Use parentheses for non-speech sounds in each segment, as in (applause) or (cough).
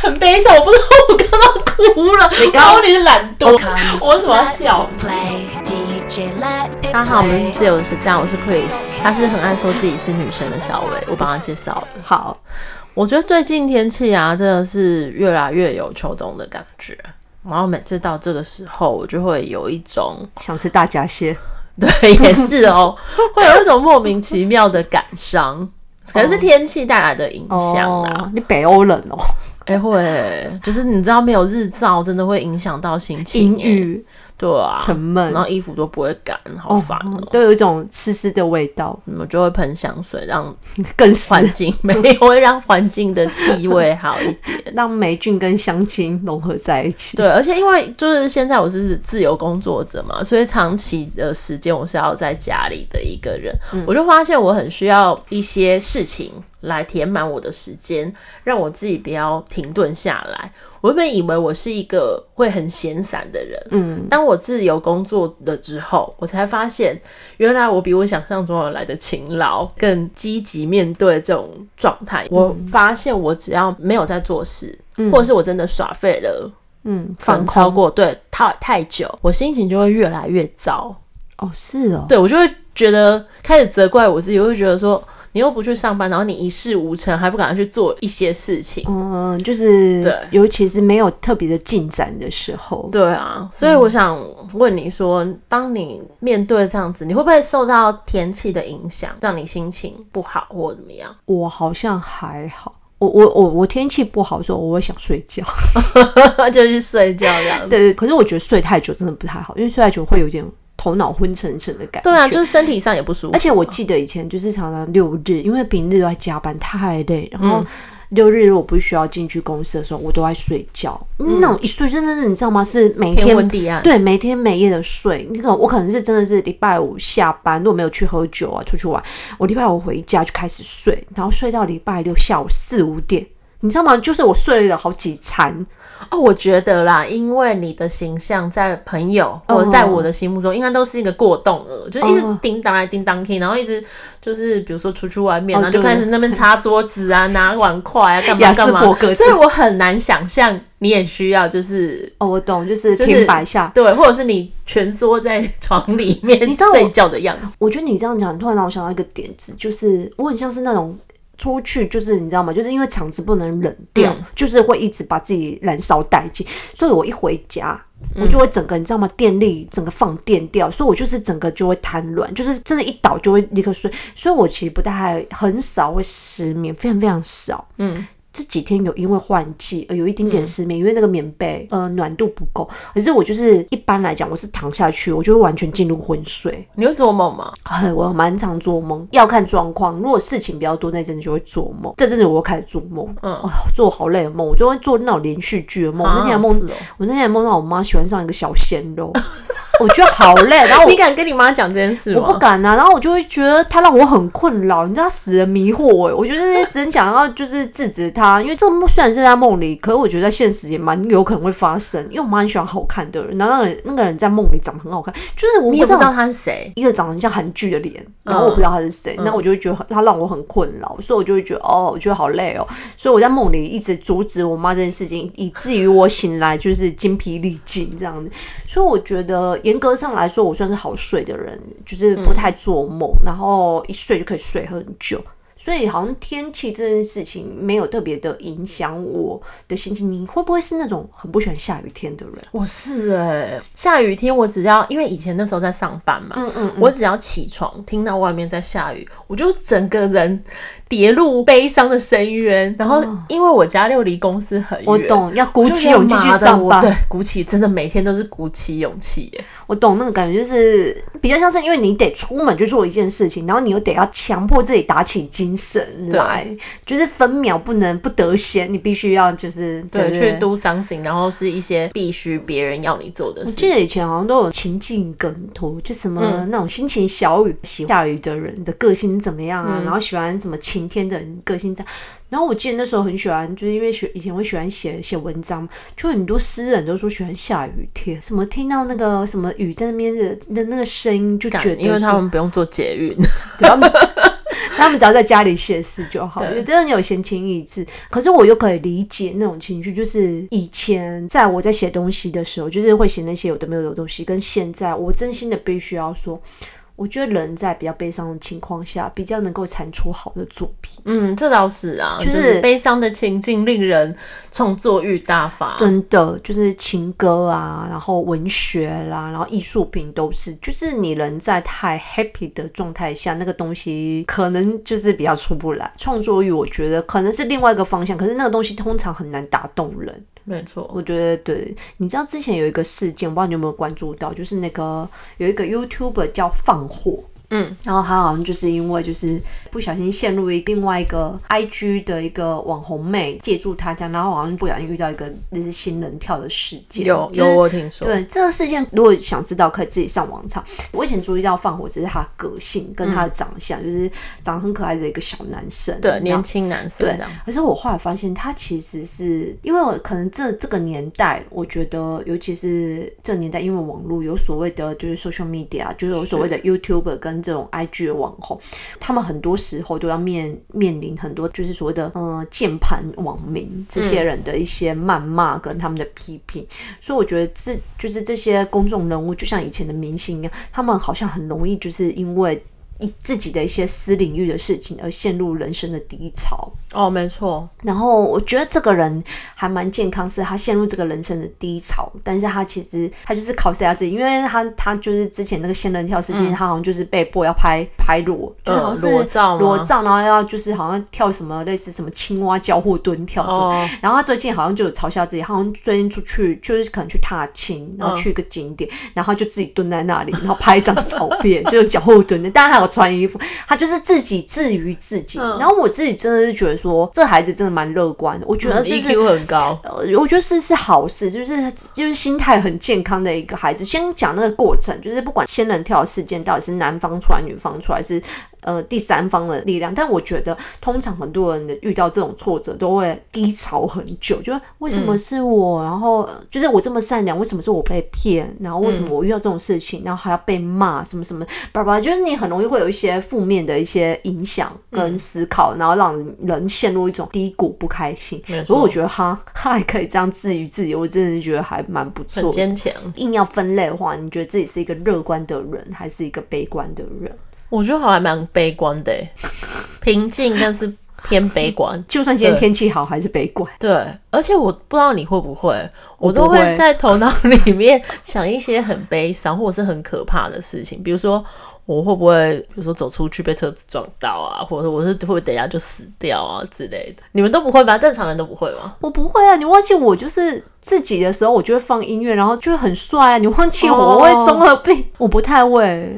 很悲伤，我不知道我刚刚哭了。你刚刚你是懒惰，我为什么要笑？大家好，我们是自由时间，我是 Chris，他是很爱说自己是女生的小伟，我帮他介绍了。好，我觉得最近天气啊，真的是越来越有秋冬的感觉。然后每次到这个时候，我就会有一种想吃大闸蟹。(laughs) 对，也是哦，会有一种莫名其妙的感伤。可能是天气带来的影响啊、哦！你北欧人哦，哎、欸、会，就是你知道没有日照，真的会影响到心情。阴郁。对啊，沉闷，然后衣服都不会干，好烦都有一种湿湿的味道。你们就会喷香水，让更环境 (laughs) 没有会让环境的气味好一点，(laughs) 让霉菌跟香精融合在一起。对，而且因为就是现在我是自由工作者嘛，所以长期的时间我是要在家里的一个人，嗯、我就发现我很需要一些事情。来填满我的时间，让我自己不要停顿下来。我原本以为我是一个会很闲散的人，嗯，当我自由工作了之后，我才发现，原来我比我想象中的来的勤劳，更积极面对这种状态。嗯。我发现，我只要没有在做事，嗯，或者是我真的耍废了，嗯，放超过对太太久，我心情就会越来越糟。哦，是哦，对，我就会觉得开始责怪我自己，我会觉得说。你又不去上班，然后你一事无成，还不赶快去做一些事情？嗯，就是对，尤其是没有特别的进展的时候。对啊，所以我想问你说，嗯、当你面对这样子，你会不会受到天气的影响，让你心情不好或怎么样？我好像还好，我我我我天气不好的时候，我会想睡觉，(laughs) 就去睡觉这样子。对对，可是我觉得睡太久真的不太好，因为睡太久会有点。头脑昏沉沉的感觉，对啊，就是身体上也不舒服。而且我记得以前就是常常六日，因为平日都在加班太累，然后六日如果不需要进去公司的时候，我都在睡觉。嗯、那种一睡真的是你知道吗？是每天，对，每天每夜的睡。你可能我可能是真的是礼拜五下班，如果没有去喝酒啊，出去玩，我礼拜五回家就开始睡，然后睡到礼拜六下午四五点。你知道吗？就是我睡了好几餐哦。我觉得啦，因为你的形象在朋友或者在我的心目中，应该都是一个过动儿，哦、就是一直叮当来叮当去，然后一直就是比如说出去外面，哦、然后就开始那边擦桌子啊、拿碗筷啊、干嘛干嘛。所以我很难想象你也需要就是哦，我懂，就是停摆下、就是，对，或者是你蜷缩在 (laughs) 床里面睡觉的样子。我觉得你这样讲，突然让我想到一个点子，就是我很像是那种。出去就是你知道吗？就是因为场子不能冷掉，嗯、就是会一直把自己燃烧殆尽。所以我一回家，嗯、我就会整个你知道吗？电力整个放电掉，所以我就是整个就会瘫软，就是真的，一倒就会立刻睡。所以我其实不太很少会失眠，非常非常少。嗯。这几天有因为换季而有一点点失眠，嗯、因为那个棉被呃暖度不够。可是我就是一般来讲，我是躺下去，我就会完全进入昏睡。你会做梦吗？哎，我蛮常做梦，要看状况。如果事情比较多那阵子就会做梦。这阵子我又开始做梦，嗯，哦、做好累的梦，我就会做那种连续剧的梦。那天还梦，哦、我那天还梦到我妈喜欢上一个小鲜肉。(laughs) 我觉得好累，然后你敢跟你妈讲这件事吗？我不敢啊，然后我就会觉得她让我很困扰，你知道，死人迷惑我，我觉得只能想要就是制止她，因为这个梦虽然是在梦里，可是我觉得在现实也蛮有可能会发生。因为我妈很喜欢好看的人，然后那个人那个人在梦里长得很好看，就是我不知道，你也不知道他是谁，一个长得很像韩剧的脸，然后我不知道他是谁，那、嗯、我就会觉得他让我很困扰，所以我就会觉得哦，我觉得好累哦，所以我在梦里一直阻止我妈这件事情，以至于我醒来就是精疲力尽这样子。所以我觉得严格上来说，我算是好睡的人，就是不太做梦，嗯、然后一睡就可以睡很久。所以好像天气这件事情没有特别的影响我的心情。你会不会是那种很不喜欢下雨天的人？我是哎、欸，下雨天我只要因为以前那时候在上班嘛，嗯嗯，嗯，我只要起床听到外面在下雨，我就整个人跌入悲伤的深渊。然后因为我家又离公司很远，我懂，要鼓起勇气去上班。对，鼓起真的每天都是鼓起勇气耶。我懂那个感觉，就是比较像是因为你得出门去做一件事情，然后你又得要强迫自己打起精神来，就是分秒不能不得闲，你必须要就是对，去 do something，然后是一些必须别人要你做的事情。我记得以前好像都有情境梗图，就什么那种心情小雨、喜欢下雨的人的个性怎么样啊，嗯、然后喜欢什么晴天的人个性怎样。然后我记得那时候很喜欢，就是因为学以前会喜欢写写文章，就很多诗人都说喜欢下雨天，什么听到那个什么雨在那边的的那个声音，就觉得因为他们不用做捷运，对他们 (laughs) 他们只要在家里写事就好，了真的有闲情逸致。可是我又可以理解那种情绪，就是以前在我在写东西的时候，就是会写那些有的没有的东西，跟现在我真心的必须要说。我觉得人在比较悲伤的情况下，比较能够产出好的作品。嗯，这倒是啊，就是、就是、悲伤的情境令人创作欲大发。真的，就是情歌啊，然后文学啦，然后艺术品都是。就是你人在太 happy 的状态下，那个东西可能就是比较出不来。创作欲，我觉得可能是另外一个方向，可是那个东西通常很难打动人。没错，我觉得对。你知道之前有一个事件，我不知道你有没有关注到，就是那个有一个 YouTuber 叫放火。嗯，然后他好像就是因为就是不小心陷入另外一个 IG 的一个网红妹借助他家，然后好像不小心遇到一个那是新人跳的事件。有有我听说。对这个事件，如果想知道，可以自己上网查。我以前注意到放火只是他的个性跟他的长相，嗯、就是长得很可爱的一个小男生，对年轻男生。对，可是我后来发现，他其实是因为我可能这这个年代，我觉得尤其是这个年代，因为网络有所谓的就是 social media，就是有所谓的 YouTuber 跟这种 IG 的网红，他们很多时候都要面面临很多，就是所谓的呃键盘网民这些人的一些谩骂跟他们的批评，所以我觉得这就是这些公众人物，就像以前的明星一样，他们好像很容易就是因为。以自己的一些私领域的事情而陷入人生的低潮。哦，没错。然后我觉得这个人还蛮健康，是他陷入这个人生的低潮，但是他其实他就是考试下自己，因为他他就是之前那个仙人跳事件，嗯、他好像就是被迫要拍拍裸，就好像是裸照，裸照，然后要就是好像跳什么类似什么青蛙交互蹲跳什么，哦、然后他最近好像就有嘲笑自己，好像最近出去就是可能去踏青，然后去一个景点，嗯、然后就自己蹲在那里，然后拍一张照片，(laughs) 就是交互蹲的，但他还有。穿衣服，他就是自己治愈自己。嗯、然后我自己真的是觉得说，这孩子真的蛮乐观的。我觉得这是很高，呃，我觉得是是好事，就是就是心态很健康的一个孩子。先讲那个过程，就是不管仙人跳事件到底是男方出来、女方出来是。呃，第三方的力量，但我觉得通常很多人遇到这种挫折都会低潮很久，就是为什么是我？嗯、然后就是我这么善良，为什么是我被骗？然后为什么我遇到这种事情，嗯、然后还要被骂什么什么？叭叭，就是你很容易会有一些负面的一些影响跟思考，嗯、然后让人陷入一种低谷不开心。所以我觉得他他还可以这样治愈自己，我真的觉得还蛮不错。很坚强。硬要分类的话，你觉得自己是一个乐观的人，还是一个悲观的人？我觉得好像还蛮悲观的，(laughs) 平静但是偏悲观。就算今天天气好，还是悲观。对，而且我不知道你会不会，我都会在头脑里面想一些很悲伤或者是很可怕的事情，比如说我会不会，比如说走出去被车子撞到啊，或者我是会不会等下就死掉啊之类的。你们都不会吧？正常人都不会吗？我不会啊！你忘记我就是自己的时候，我就会放音乐，然后就会很帅啊。你忘记我，我会综合病，我不太会。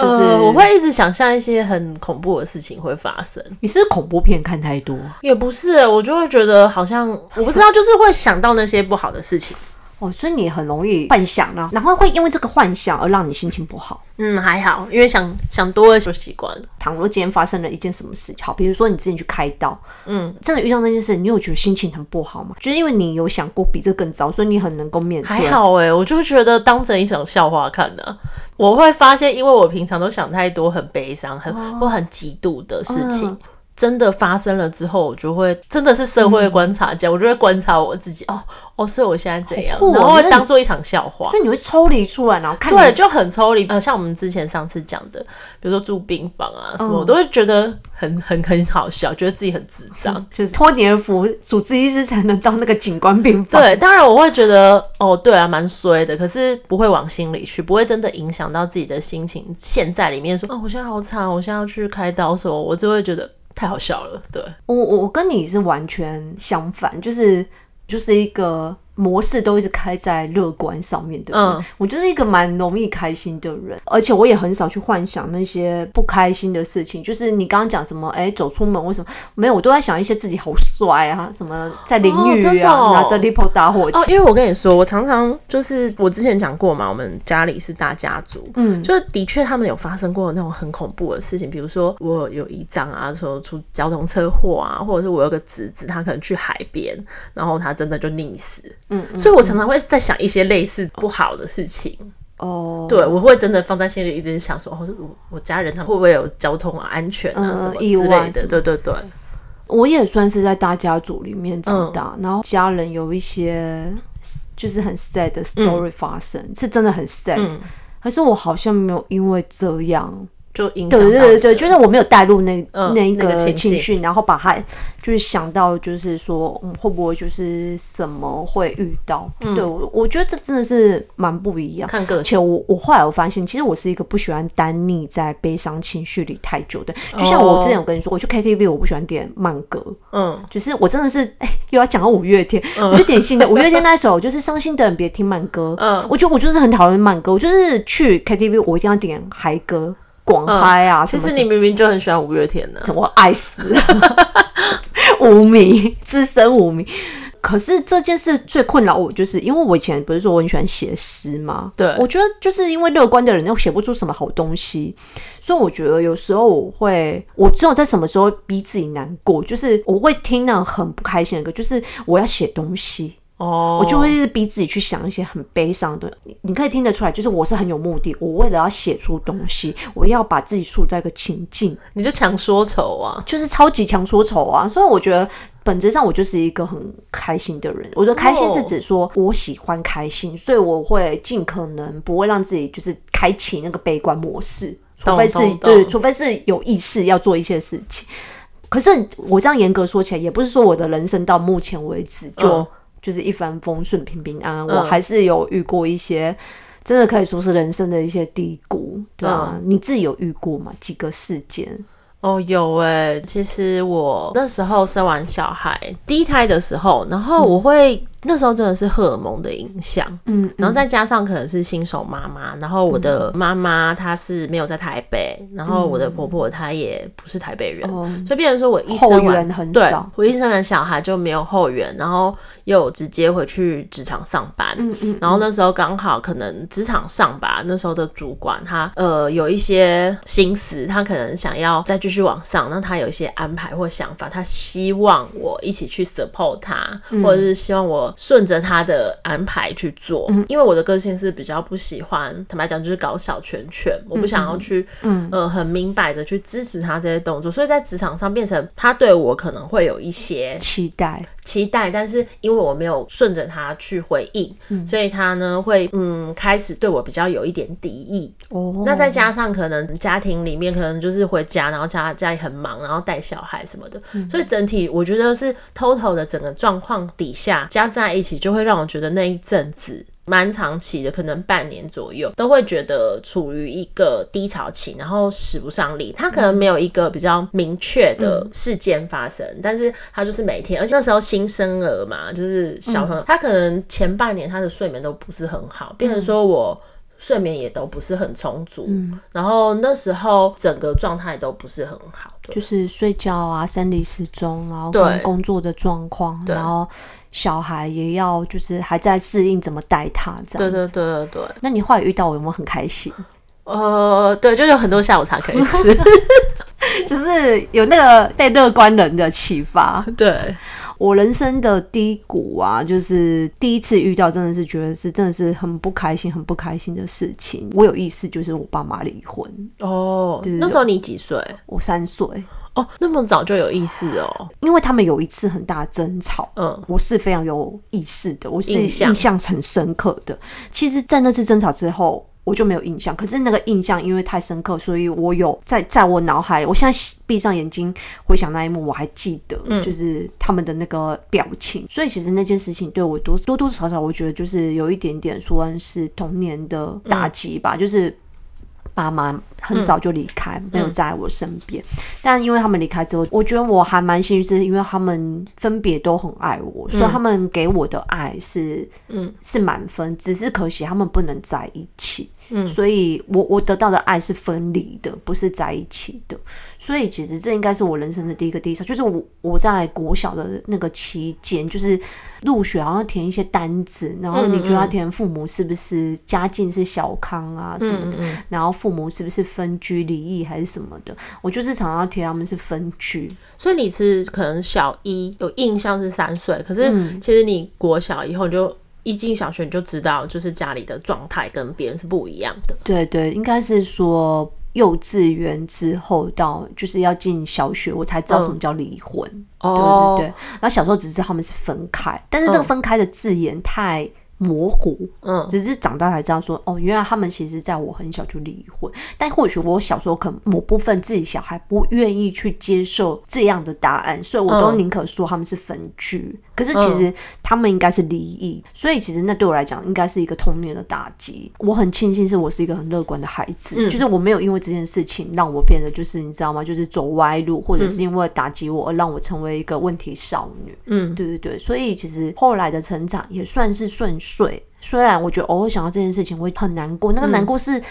就是、呃、我会一直想象一些很恐怖的事情会发生。你是恐怖片看太多？也不是，我就会觉得好像我不知道，就是会想到那些不好的事情。哦，所以你很容易幻想呢，然后会因为这个幻想而让你心情不好。嗯，还好，因为想想多了就习惯了。倘若今天发生了一件什么事，好，比如说你之前去开刀，嗯，真的遇到那件事，你有觉得心情很不好吗？就是因为你有想过比这更糟，所以你很能够面对。还好哎、欸，我就会觉得当成一场笑话看的。我会发现，因为我平常都想太多，很悲伤，很或很嫉妒的事情。嗯真的发生了之后，我就会真的是社会观察家，嗯、我就会观察我自己。哦哦，所以我现在怎样，哦、然后会当做一场笑话。所以你会抽离出来，然后看。对，就很抽离。呃，像我们之前上次讲的，比如说住病房啊什么，嗯、我都会觉得很很很好笑，觉得自己很智障。(laughs) 就是托尼尔福主治医师才能到那个警官病房。对，当然我会觉得哦，对啊，蛮衰的，可是不会往心里去，不会真的影响到自己的心情。现在里面说，哦，我现在好惨，我现在要去开刀什么，我只会觉得。太好笑了，对。我我我跟你是完全相反，就是就是一个。模式都一直开在乐观上面的人，嗯，我就是一个蛮容易开心的人，而且我也很少去幻想那些不开心的事情。就是你刚刚讲什么，哎、欸，走出门为什么没有？我都在想一些自己好帅啊，什么在淋浴啊，哦哦、拿着 Lipo 打火机、哦。因为我跟你说，我常常就是我之前讲过嘛，我们家里是大家族，嗯，就是的确他们有发生过那种很恐怖的事情，比如说我有一张啊，说出交通车祸啊，或者是我有个侄子，他可能去海边，然后他真的就溺死。嗯，所以我常常会在想一些类似不好的事情，哦，对，我会真的放在心里，一直想说，哦，我我家人他们会不会有交通啊、安全啊、嗯、什么之类的？对对对。我也算是在大家族里面长大，嗯、然后家人有一些就是很 sad 的 story 发生，嗯、是真的很 sad，、嗯、可是我好像没有因为这样。就影响对对对对，就是我没有带入那、嗯、那一个情绪，然后把它就是想到，就是说，嗯，会不会就是什么会遇到？嗯、对我，我觉得这真的是蛮不一样。看个，且我我后来我发现，其实我是一个不喜欢单溺在悲伤情绪里太久的。就像我之前有跟你说，我去 KTV，我不喜欢点慢歌，嗯，就是我真的是，哎，又要讲到五月天，嗯、我就点新的 (laughs) 五月天那首，就是伤心的人别听慢歌，嗯，我觉得我就是很讨厌慢歌，我就是去 KTV，我一定要点嗨歌。广嗨啊！其实你明明就很喜欢五月天的，我爱死了，(laughs) 无名，资深无名。可是这件事最困扰我，就是因为我以前不是说我很喜欢写诗吗？对，我觉得就是因为乐观的人又写不出什么好东西，所以我觉得有时候我会，我只有在什么时候逼自己难过，就是我会听那种很不开心的歌，就是我要写东西。哦，oh. 我就会一直逼自己去想一些很悲伤的，你可以听得出来，就是我是很有目的，我为了要写出东西，我要把自己塑在一个情境，你就强说愁啊，就是超级强说愁啊，所以我觉得本质上我就是一个很开心的人，我的开心是指说我喜欢开心，所以我会尽可能不会让自己就是开启那个悲观模式，除非是对，除非是有意识要做一些事情。可是我这样严格说起来，也不是说我的人生到目前为止就。嗯就是一帆风顺、平平安安，嗯、我还是有遇过一些真的可以说是人生的一些低谷，对啊，嗯、你自己有遇过吗？几个事件？哦，有诶、欸，其实我那时候生完小孩第一胎的时候，然后我会。嗯那时候真的是荷尔蒙的影响，嗯，嗯，然后再加上可能是新手妈妈，然后我的妈妈她是没有在台北，嗯、然后我的婆婆她也不是台北人，嗯、所以变成说我一生完很对，我一生完小孩就没有后援，然后又直接回去职场上班，嗯嗯，然后那时候刚好可能职场上吧，那时候的主管他呃有一些心思，他可能想要再继续往上，那他有一些安排或想法，他希望我一起去 support 他，嗯、或者是希望我。顺着他的安排去做，嗯、因为我的个性是比较不喜欢，坦白讲就是搞小圈圈，嗯、我不想要去，嗯，呃，很明摆的去支持他这些动作，所以在职场上变成他对我可能会有一些期待，期待，但是因为我没有顺着他去回应，嗯、所以他呢会，嗯，开始对我比较有一点敌意。哦，那再加上可能家庭里面可能就是回家，然后家家里很忙，然后带小孩什么的，嗯、所以整体我觉得是 total 的整个状况底下加在一起，就会让我觉得那一阵子蛮长期的，可能半年左右都会觉得处于一个低潮期，然后使不上力。他可能没有一个比较明确的事件发生，嗯、但是他就是每天，而且那时候新生儿嘛，就是小朋友，嗯、他可能前半年他的睡眠都不是很好，变成说我。睡眠也都不是很充足，嗯，然后那时候整个状态都不是很好，就是睡觉啊，生理时钟，然后跟工作的状况，然后小孩也要就是还在适应怎么带他这样，对对对对对。那你后来遇到我有没有很开心？呃，对，就有很多下午茶可以吃，(laughs) 就是有那个被乐观人的启发，对。我人生的低谷啊，就是第一次遇到，真的是觉得是真的是很不开心、很不开心的事情。我有意思，就是我爸妈离婚哦。对那时候你几岁？我三岁哦，那么早就有意识哦。因为他们有一次很大的争吵，嗯，我是非常有意识的，我是印象很深刻的。其实，在那次争吵之后。我就没有印象，可是那个印象因为太深刻，所以我有在在我脑海，我现在闭上眼睛回想那一幕，我还记得，就是他们的那个表情。嗯、所以其实那件事情对我多多多少少，我觉得就是有一点点说是童年的打击吧，嗯、就是。爸妈很早就离开，嗯、没有在我身边。嗯、但因为他们离开之后，我觉得我还蛮幸运，是因为他们分别都很爱我，嗯、所以他们给我的爱是，嗯，是满分。只是可惜他们不能在一起。嗯，所以我我得到的爱是分离的，不是在一起的。所以其实这应该是我人生的第一个低潮，就是我我在国小的那个期间，就是入学好像填一些单子，然后你觉得要填父母是不是家境是小康啊什么的，嗯嗯然后父母是不是分居离异还是什么的，我就是常常填他们是分居。所以你是可能小一有印象是三岁，可是其实你国小以后就。一进小学你就知道，就是家里的状态跟别人是不一样的。对对，应该是说幼稚园之后到就是要进小学，我才知道什么叫离婚。嗯、对对对，然后小时候只知道他们是分开，但是这个分开的字眼太。模糊，嗯，只是长大才知道说，哦，原来他们其实在我很小就离婚，但或许我小时候可能某部分自己小孩不愿意去接受这样的答案，所以我都宁可说他们是分居。嗯。可是其实他们应该是离异，所以其实那对我来讲应该是一个童年的打击。我很庆幸是我是一个很乐观的孩子，嗯，就是我没有因为这件事情让我变得就是你知道吗？就是走歪路，或者是因为打击我而让我成为一个问题少女。嗯，对对对，所以其实后来的成长也算是顺遂，虽然我觉得偶尔想到这件事情会很难过，那个难过是。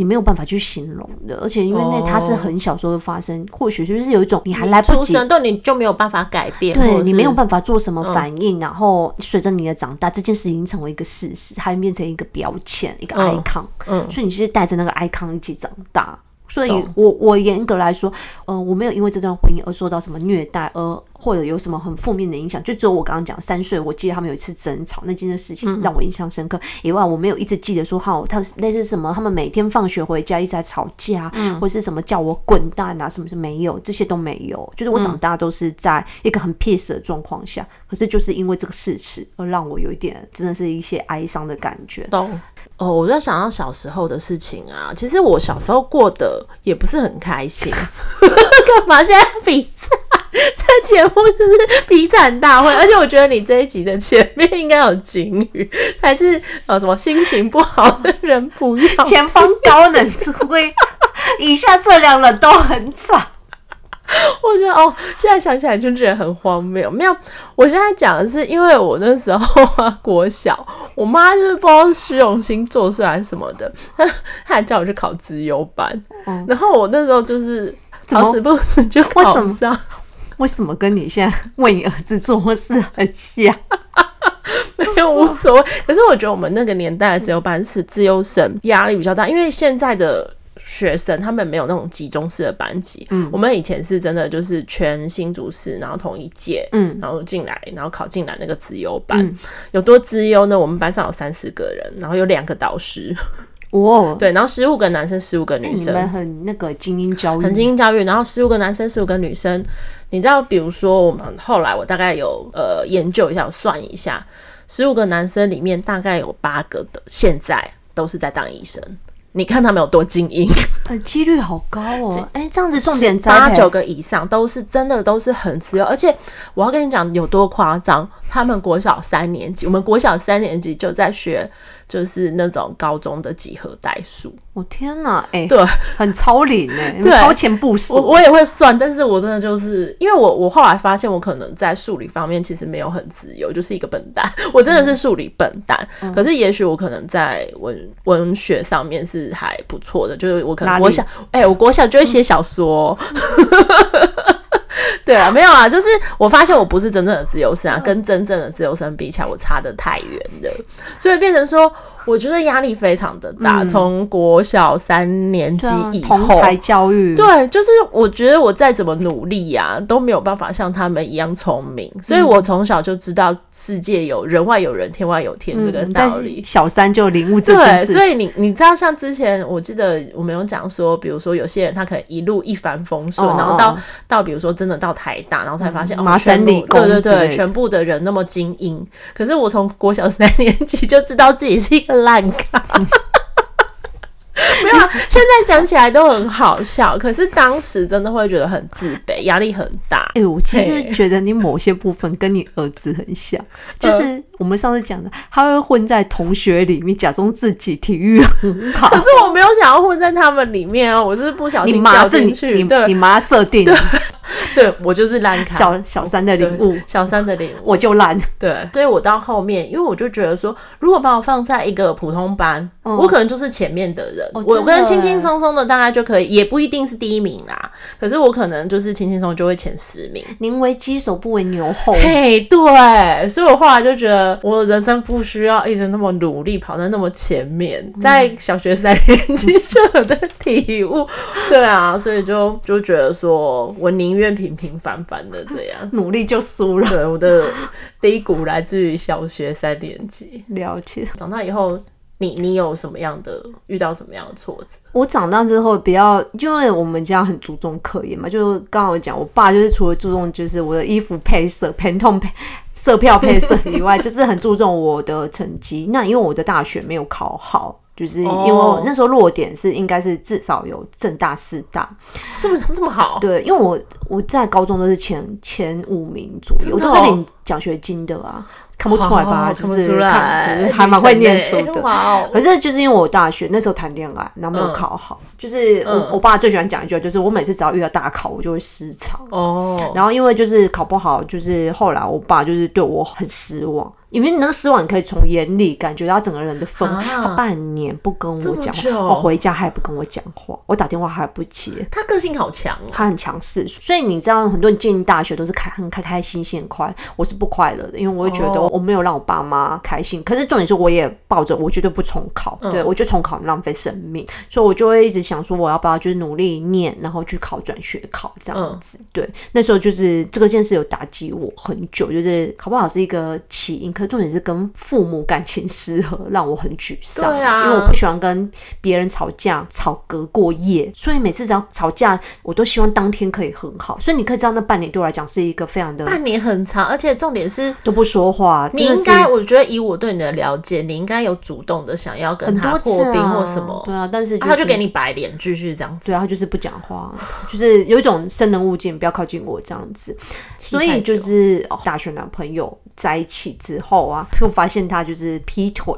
你没有办法去形容的，而且因为那它是很小时候的发生，哦、或许就是有一种你还来不及，对，你就没有办法改变，对你没有办法做什么反应，嗯、然后随着你的长大，这件事已经成为一个事实，它变成一个标签，一个 icon，嗯，嗯，所以你是带着那个 icon 一起长大。所以我我严格来说，嗯、呃，我没有因为这段婚姻而受到什么虐待，而或者有什么很负面的影响。就只有我刚刚讲三岁，我记得他们有一次争吵，那件事情让我印象深刻。嗯、以外，我没有一直记得说，哈，他类似什么，他们每天放学回家一直在吵架，嗯、或是什么叫我滚蛋啊，什么是没有，这些都没有。就是我长大都是在一个很 peace 的状况下，可是就是因为这个事实而让我有一点真的是一些哀伤的感觉。懂。哦，我就想到小时候的事情啊。其实我小时候过得也不是很开心。(laughs) 干嘛现在比赛？这节目就是比惨大会，而且我觉得你这一集的前面应该有警语，还是呃什么心情不好的人不要。前方高能助威，以下这两人都很惨。(laughs) 我觉得哦，现在想起来就觉得很荒谬。没有，我现在讲的是，因为我那时候啊，(laughs) 国小，我妈就是不知道虚荣心作祟还是什么的，她她还叫我去考资优班。嗯、然后我那时候就是好死不死就考上。为什么？为什么跟你现在为你儿子做事很像？(laughs) 没有无所谓。可是我觉得我们那个年代的自由班是自由生压力比较大，因为现在的。学生他们没有那种集中式的班级，嗯，我们以前是真的就是全新竹市，然后同一届，嗯，然后进来，然后考进来那个资优班，嗯、有多资优呢？我们班上有三四个人，然后有两个导师，哦，(laughs) 对，然后十五个男生，十五个女生，你们很那个精英教育，很精英教育，然后十五个男生，十五个女生，你知道，比如说我们后来我大概有呃研究一下，我算一下，十五个男生里面大概有八个的现在都是在当医生。你看他们有多精英，呃，几率好高哦。哎，这样子重点八九个以上都是真的，都是很自由。而且我要跟你讲有多夸张，他们国小三年级，我们国小三年级就在学。就是那种高中的几何代数，我、哦、天哪，哎、欸，对，很超龄哎，(laughs) 对，超前部署。我我也会算，但是我真的就是因为我我后来发现，我可能在数理方面其实没有很自由，就是一个笨蛋。(laughs) 我真的是数理笨蛋，嗯、可是也许我可能在文文学上面是还不错的，就是我可能我想，哎我国小就会写小说。(laughs) 嗯对啊，(laughs) 没有啊，就是我发现我不是真正的自由身啊，跟真正的自由身比起来，我差得太远了，所以变成说。我觉得压力非常的大，从、嗯、国小三年级以后，同才教育，对，就是我觉得我再怎么努力呀、啊，都没有办法像他们一样聪明，所以我从小就知道世界有人外有人，天外有天这个道理。嗯、小三就领悟这件事，对，所以你你知道，像之前我记得我们有讲说，比如说有些人他可能一路一帆风顺，哦、然后到到比如说真的到台大，然后才发现、嗯、哦，麻省理工，对对对，全部的人那么精英，可是我从国小三年级就知道自己是一个。烂咖，没有啊！现在讲起来都很好笑，可是当时真的会觉得很自卑，压力很大。哎、欸，我其实觉得你某些部分跟你儿子很像，(laughs) 就是我们上次讲的，他会混在同学里面，假装自己体育很好。(laughs) 可是我没有想要混在他们里面啊，我就是不小心掉进去。你妈，你妈设定。(laughs) 对，我就是烂咖，小小三的领悟，小三的领悟，我就烂。对，所以我到后面，因为我就觉得说，如果把我放在一个普通班，嗯、我可能就是前面的人，哦、我可能轻轻松松的大概就可以，也不一定是第一名啦。可是我可能就是轻轻松就会前十名。宁为鸡首不为牛后。嘿，对，所以我后来就觉得，我人生不需要一直那么努力，跑在那么前面。在小学三年级就有的体悟，(laughs) 对啊，所以就就觉得说我宁愿平。平平凡凡的这样，(laughs) 努力就输了。对，我的低谷来自于小学三年级。了解。长大以后。你你有什么样的遇到什么样的挫折？我长大之后比较，因为我们家很注重科研嘛，就刚刚我讲，我爸就是除了注重就是我的衣服配色、Pantone 配色票配色以外，(laughs) 就是很注重我的成绩。那因为我的大学没有考好，就是因为我那时候落点是应该是至少有正大、四大，这么这么好？对，因为我我在高中都是前前五名左右，我都是领奖学金的啊。看不出来吧？就是看，还蛮会念书的。可是就是因为我大学那时候谈恋爱，然后没有考好。就是我我爸最喜欢讲一句，就是我每次只要遇到大考，我就会失常。哦。然后因为就是考不好，就是后来我爸就是对我很失望。因为你那个失望，你可以从眼里感觉到整个人的氛围。他半年不跟我讲话，我回家还不跟我讲话，我打电话还不接。他个性好强，他很强势。所以你知道，很多人进大学都是开很开开心心、快。我是不快乐的，因为我会觉得我没有让我爸妈开心。可是重点是，我也抱着我绝对不重考，对我觉得重考浪费生命，所以我就会一直想说，我要不要就是努力念，然后去考转学考这样子。对，那时候就是这个件事有打击我很久，就是考不好是一个起因。可重点是跟父母感情失和，让我很沮丧。对啊，因为我不喜欢跟别人吵架，吵隔过夜，所以每次只要吵架，我都希望当天可以很好。所以你可以知道，那半年对我来讲是一个非常的半年很长，而且重点是都不说话。你应该，我觉得以我对你的了解，你应该有主动的想要跟他破冰或什么。对啊，但是他就给你白脸，继续这样子。对啊，他就是不讲话，就是有一种生人勿近，不要靠近我这样子。所以就是大学男朋友在一起之后啊。就发现他就是劈腿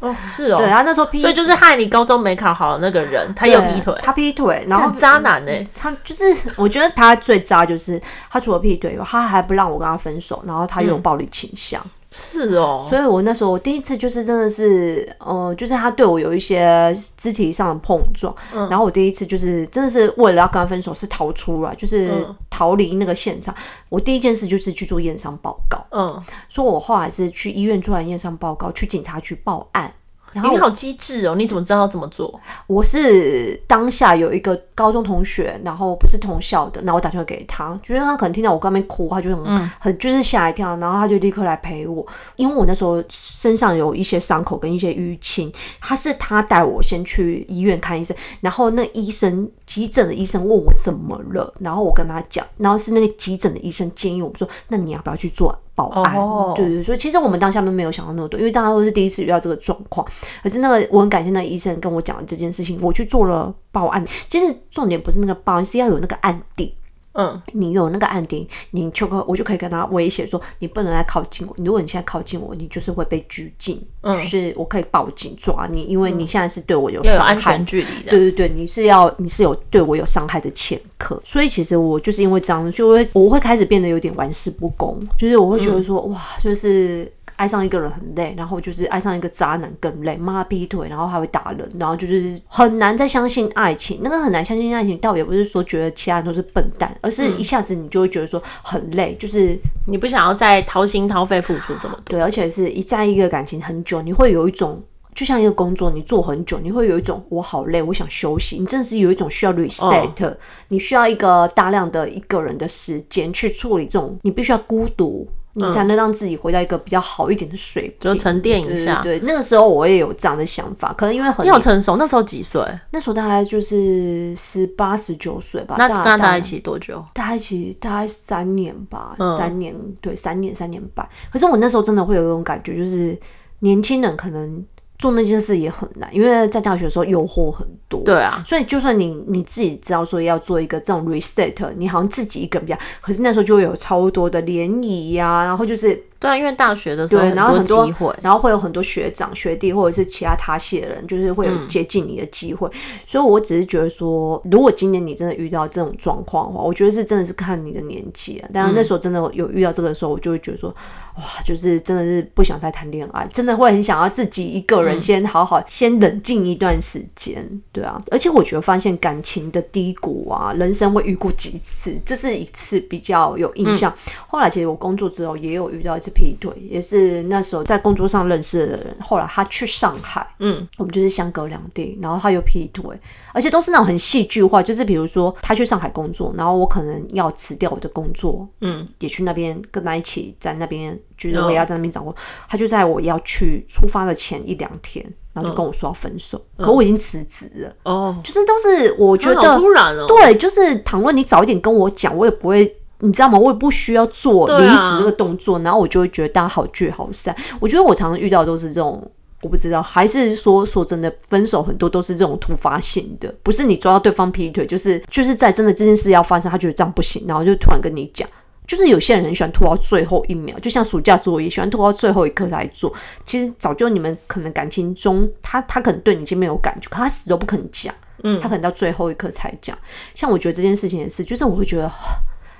哦，是哦，对，他那时候劈，所以就是害你高中没考好的那个人，他有劈腿，他劈腿，然后渣男呢，他就是我觉得他最渣就是他除了劈腿以外，他还不让我跟他分手，然后他又有暴力倾向。嗯是哦，所以我那时候我第一次就是真的是，呃，就是他对我有一些肢体上的碰撞，嗯，然后我第一次就是真的是为了要跟他分手，是逃出来，就是逃离那个现场。我第一件事就是去做验伤报告，嗯，所以我后来是去医院做完验伤报告，去警察局报案。然后你好机智哦！你怎么知道要怎么做？我是当下有一个高中同学，然后不是同校的，那我打电话给他，觉得他可能听到我刚刚哭，他就很、嗯、很就是吓一跳，然后他就立刻来陪我，因为我那时候身上有一些伤口跟一些淤青，他是他带我先去医院看医生，然后那医生急诊的医生问我怎么了，然后我跟他讲，然后是那个急诊的医生建议我们说，那你要不要去做？报案，oh. 对对对，所以其实我们当下都没有想到那么多，因为大家都是第一次遇到这个状况。可是那个我很感谢那个医生跟我讲了这件事情，我去做了报案。其实重点不是那个报案，是要有那个案底。嗯，你有那个案底，你就可我就可以跟他威胁说，你不能来靠近我。如果你现在靠近我，你就是会被拘禁。嗯，就是我可以报警抓你，因为你现在是对我有伤害，有安全距离的。对对对，你是要你是有对我有伤害的前科。所以其实我就是因为这样，就会我会开始变得有点玩世不恭，就是我会觉得说，嗯、哇，就是。爱上一个人很累，然后就是爱上一个渣男更累，妈劈腿，然后还会打人，然后就是很难再相信爱情。那个很难相信爱情，倒也不是说觉得其他人都是笨蛋，而是一下子你就会觉得说很累，就是你不想要再掏心掏肺付出这么多。对，而且是一在一个感情很久，你会有一种就像一个工作，你做很久，你会有一种我好累，我想休息。你真的是有一种需要 reset，、哦、你需要一个大量的一个人的时间去处理这种，你必须要孤独。你才能让自己回到一个比较好一点的水平，就沉淀一下。对，对，那个时候我也有这样的想法，可能因为很你好成熟。那时候几岁？那时候大概就是十八十九岁吧。那跟他在一起多久？大概一起大概三年吧，嗯、三年对，三年三年半。可是我那时候真的会有一种感觉，就是年轻人可能。做那件事也很难，因为在大学的时候诱惑很多。对啊，所以就算你你自己知道说要做一个这种 reset，你好像自己一个人比较，可是那时候就会有超多的联谊呀，然后就是对啊，因为大学的时候然后很多机会，然后会有很多学长学弟或者是其他他系的人，就是会有接近你的机会。嗯、所以我只是觉得说，如果今年你真的遇到这种状况的话，我觉得是真的是看你的年纪啊。但是那时候真的有遇到这个的时候，我就会觉得说，哦，哇，就是真的是不想再谈恋爱，真的会很想要自己一个人先好好先冷静一段时间，对啊。而且我觉得发现感情的低谷啊，人生会遇过几次，这是一次比较有印象。嗯、后来其实我工作之后也有遇到一次劈腿，也是那时候在工作上认识的人，后来他去上海，嗯，我们就是相隔两地，然后他又劈腿，而且都是那种很戏剧化，就是比如说他去上海工作，然后我可能要辞掉我的工作，嗯，也去那边跟他一起在那边。觉得我也要在那边掌握，他就在我要去出发的前一两天，然后就跟我说要分手。嗯、可我已经辞职了哦，就是都是我觉得突然哦，对，就是倘若你早一点跟我讲，我也不会，你知道吗？我也不需要做离职这个动作，啊、然后我就会觉得大家好聚好散。我觉得我常常遇到都是这种，我不知道，还是说说真的，分手很多都是这种突发性的，不是你抓到对方劈腿，就是就是在真的这件事要发生，他觉得这样不行，然后就突然跟你讲。就是有些人很喜欢拖到最后一秒，就像暑假作业，喜欢拖到最后一刻才做。其实早就你们可能感情中，他他可能对你已经没有感觉，可他死都不肯讲。嗯，他可能到最后一刻才讲。像我觉得这件事情也是，就是我会觉得，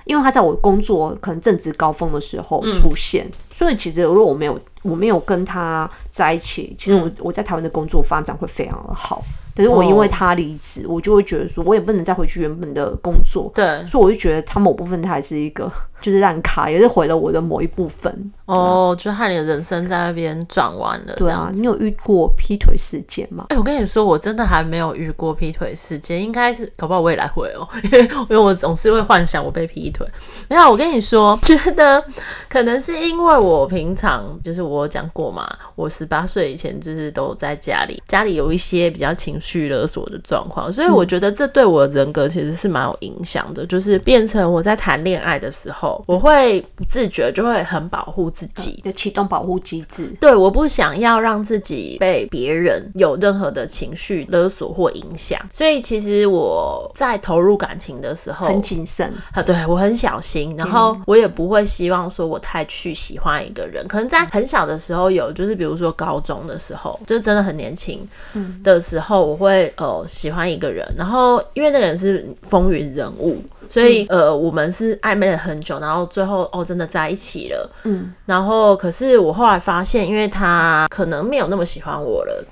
因为他在我工作可能正值高峰的时候出现，嗯、所以其实如果我没有我没有跟他在一起，其实我我在台湾的工作发展会非常的好。可是我因为他离职，我就会觉得说，我也不能再回去原本的工作。对，所以我就觉得他某部分他还是一个。就是烂卡，也是毁了我的某一部分哦，就害你的人生在那边转弯了。对啊，你有遇过劈腿事件吗？哎、欸，我跟你说，我真的还没有遇过劈腿事件，应该是搞不好未来会哦，因 (laughs) 为因为我总是会幻想我被劈腿。没有，我跟你说，(laughs) 觉得可能是因为我平常就是我有讲过嘛，我十八岁以前就是都在家里，家里有一些比较情绪勒索的状况，所以我觉得这对我的人格其实是蛮有影响的，就是变成我在谈恋爱的时候。我会不自觉就会很保护自己，就启动保护机制。对，我不想要让自己被别人有任何的情绪勒索或影响，所以其实我在投入感情的时候很谨慎啊，对，我很小心，然后我也不会希望说我太去喜欢一个人。可能在很小的时候有，就是比如说高中的时候，就真的很年轻的时候，我会呃喜欢一个人，然后因为那个人是风云人物。所以，呃，我们是暧昧了很久，然后最后哦，真的在一起了。嗯，然后可是我后来发现，因为他可能没有那么喜欢我了。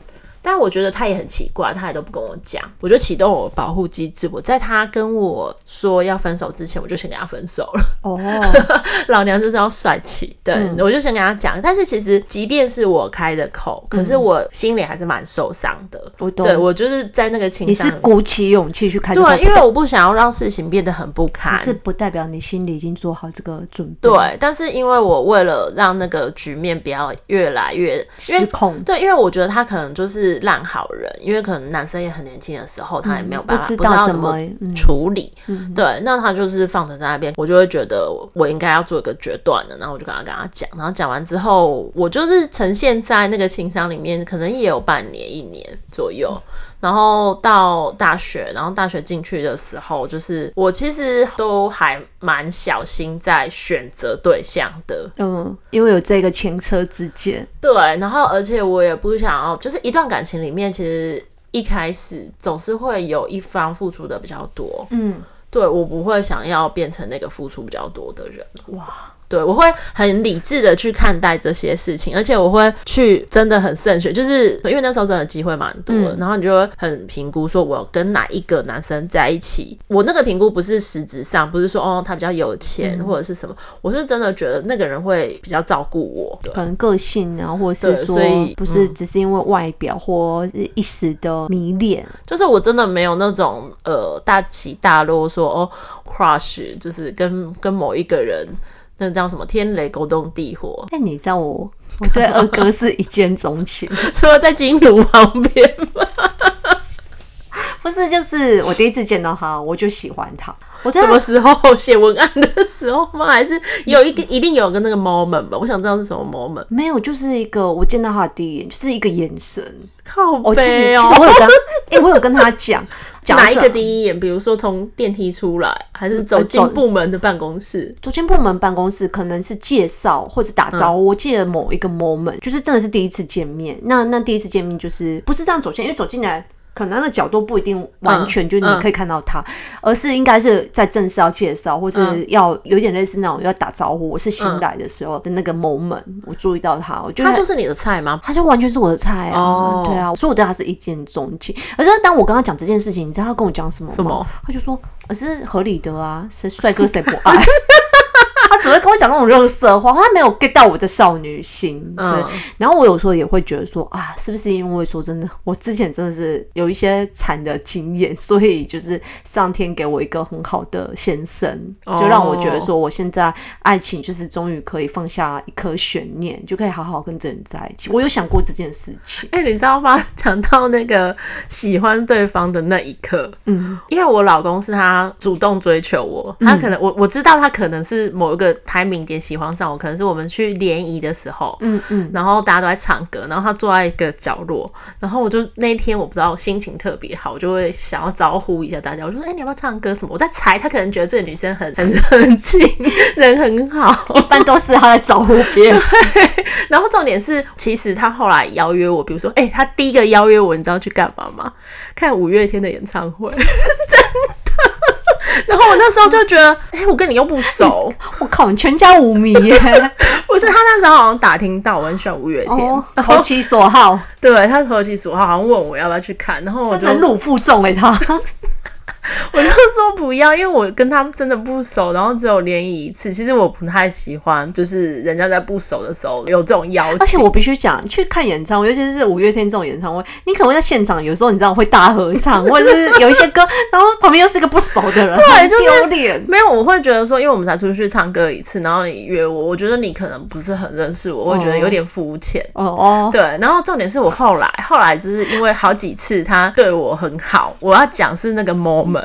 但我觉得他也很奇怪，他也都不跟我讲，我就启动我保护机制。我在他跟我说要分手之前，我就先跟他分手了。哦，(laughs) 老娘就是要帅气，对，嗯、我就先跟他讲。但是其实，即便是我开的口，可是我心里还是蛮受伤的。我懂，对，我就是在那个情绪，你是鼓起勇气去开口，对，因为我不想要让事情变得很不堪。可是不代表你心里已经做好这个准备。对，但是因为我为了让那个局面不要越来越失控，对，因为我觉得他可能就是。烂好人，因为可能男生也很年轻的时候，他也没有办法、嗯、不，知道怎么处理。嗯、对，那他就是放着在那边，我就会觉得我应该要做一个决断的，然后我就跟他跟他讲，然后讲完之后，我就是呈现在那个情商里面，可能也有半年一年左右。嗯然后到大学，然后大学进去的时候，就是我其实都还蛮小心在选择对象的，嗯，因为有这个前车之鉴。对，然后而且我也不想要，就是一段感情里面，其实一开始总是会有一方付出的比较多，嗯，对，我不会想要变成那个付出比较多的人，哇。对，我会很理智的去看待这些事情，而且我会去真的很慎选，就是因为那时候真的机会蛮多的，嗯、然后你就会很评估说，我跟哪一个男生在一起。我那个评估不是实质上，不是说哦他比较有钱或者是什么，嗯、我是真的觉得那个人会比较照顾我，可能个性啊，或者是说，所以不是只是因为外表或一时的迷恋，嗯、就是我真的没有那种呃大起大落说哦 crush，就是跟跟某一个人。那叫什么？天雷勾动地火。那你知道我，我对二哥是一见钟情，(laughs) 除了在金炉旁边吗？(laughs) 不是，就是我第一次见到他，我就喜欢他。我什么时候 (laughs) 写文案的时候吗？还是有一个、嗯、一定有个那个 moment 吧？我想知道是什么 moment。没有，就是一个我见到他的第一眼，就是一个眼神。靠北哦，其实，其实我有跟，哎、欸，我有跟他讲。哪一个第一眼？比如说从电梯出来，还是走进部门的办公室？走进部门办公室可能是介绍或者打招呼。嗯、我记得某一个 moment，就是真的是第一次见面。那那第一次见面就是不是这样走进，因为走进来可能那个角度不一定完全就你可以看到他，嗯嗯、而是应该是在正式要介绍，或是要有点类似那种要打招呼，我是新来的时候的那个 moment，、嗯、我注意到他，我觉得他就是你的菜吗？他就完全是我的菜啊，哦、对啊，所以我对他是一见钟情。可是当我跟他讲这件事情，你知道他跟我讲什么吗？什么？他就说，呃，是合理的啊，谁帅哥 (laughs) 谁不爱。他只会跟我讲那种肉色话，他没有 get 到我的少女心。对，嗯、然后我有时候也会觉得说啊，是不是因为说真的，我之前真的是有一些惨的经验，所以就是上天给我一个很好的先生，就让我觉得说，我现在爱情就是终于可以放下一颗悬念，就可以好好跟这人在一起。我有想过这件事情。哎、欸，你知道吗？讲到那个喜欢对方的那一刻，嗯，因为我老公是他主动追求我，他可能、嗯、我我知道他可能是某一。个 timing 点喜欢上我，可能是我们去联谊的时候，嗯嗯，然后大家都在唱歌，然后他坐在一个角落，然后我就那一天我不知道心情特别好，我就会想要招呼一下大家，我说：“哎、欸，你要不要唱歌什么？”我在猜，他可能觉得这个女生很很 (laughs) 热情，(laughs) 人很好，一般都是他在招呼别人。(laughs) 然后重点是，其实他后来邀约我，比如说，哎、欸，他第一个邀约我，你知道去干嘛吗？看五月天的演唱会，后我那时候就觉得，哎、欸，我跟你又不熟，(laughs) 我靠，你全家无迷耶！(laughs) 不是，他那时候好像打听到我很喜欢五月天，哦、投其所好。对，他投其所好，好像问我要不要去看，然后我就忍辱负重哎，他。(laughs) 我就说不要，因为我跟他们真的不熟，然后只有联谊一次。其实我不太喜欢，就是人家在不熟的时候有这种邀请。而且我必须讲，去看演唱会，尤其是五月天这种演唱会，你可能会在现场，有时候你知道会大合唱，或者是有一些歌，(laughs) 然后旁边又是一个不熟的人，(laughs) 对，就丢脸。没有，我会觉得说，因为我们才出去唱歌一次，然后你约我，我觉得你可能不是很认识我，我会觉得有点肤浅。哦哦，对。然后重点是我后来，后来就是因为好几次他对我很好，我要讲是那个 moment。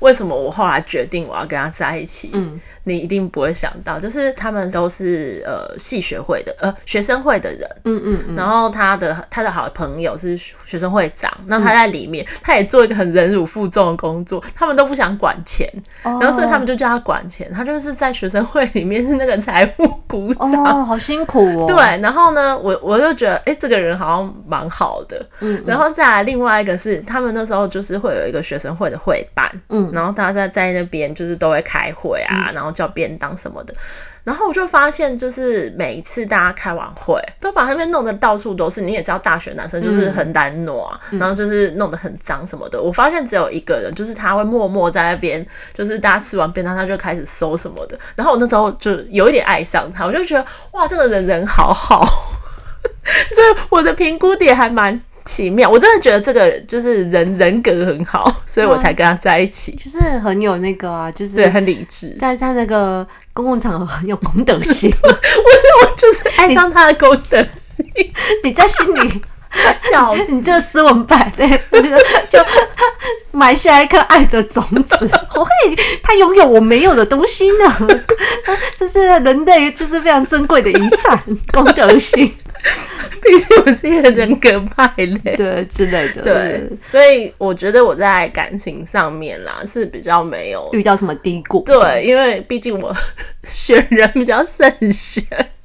为什么我后来决定我要跟他在一起？嗯，你一定不会想到，就是他们都是呃系学会的呃学生会的人，嗯嗯嗯，然后他的他的好朋友是学生会长，那他在里面，嗯、他也做一个很忍辱负重的工作，他们都不想管钱，哦、然后所以他们就叫他管钱，他就是在学生会里面是那个财务股长，哦，好辛苦哦。对，然后呢，我我就觉得，哎、欸，这个人好像蛮好的，嗯，嗯，然后再来另外一个是，他们那时候就是会有一个学生会的会办。嗯，然后大家在在那边就是都会开会啊，嗯、然后叫便当什么的，然后我就发现，就是每一次大家开完会，都把那边弄得到处都是。你也知道，大学男生就是很懒惰，嗯、然后就是弄得很脏什么的。嗯、我发现只有一个人，就是他会默默在那边，就是大家吃完便当，他就开始收什么的。然后我那时候就有一点爱上他，我就觉得哇，这个人人好好，(laughs) 所以我的评估点还蛮。奇妙，我真的觉得这个就是人人格很好，(laughs) 所以我才跟他在一起。就是很有那个啊，就是对，很理智，在在那个公共场合很有公德心。我说我就是 (laughs) 爱上他的公德心，你，(laughs) 你在心里笑死，你这个斯文败类，就埋下一颗爱的种子。我会，他拥有我没有的东西呢。这是人类就是非常珍贵的遗产，公德心。(laughs) 毕竟我是一个人格派嘞，对之类的，对，所以我觉得我在感情上面啦是比较没有遇到什么低谷，对，因为毕竟我 (laughs) 选人比较慎选。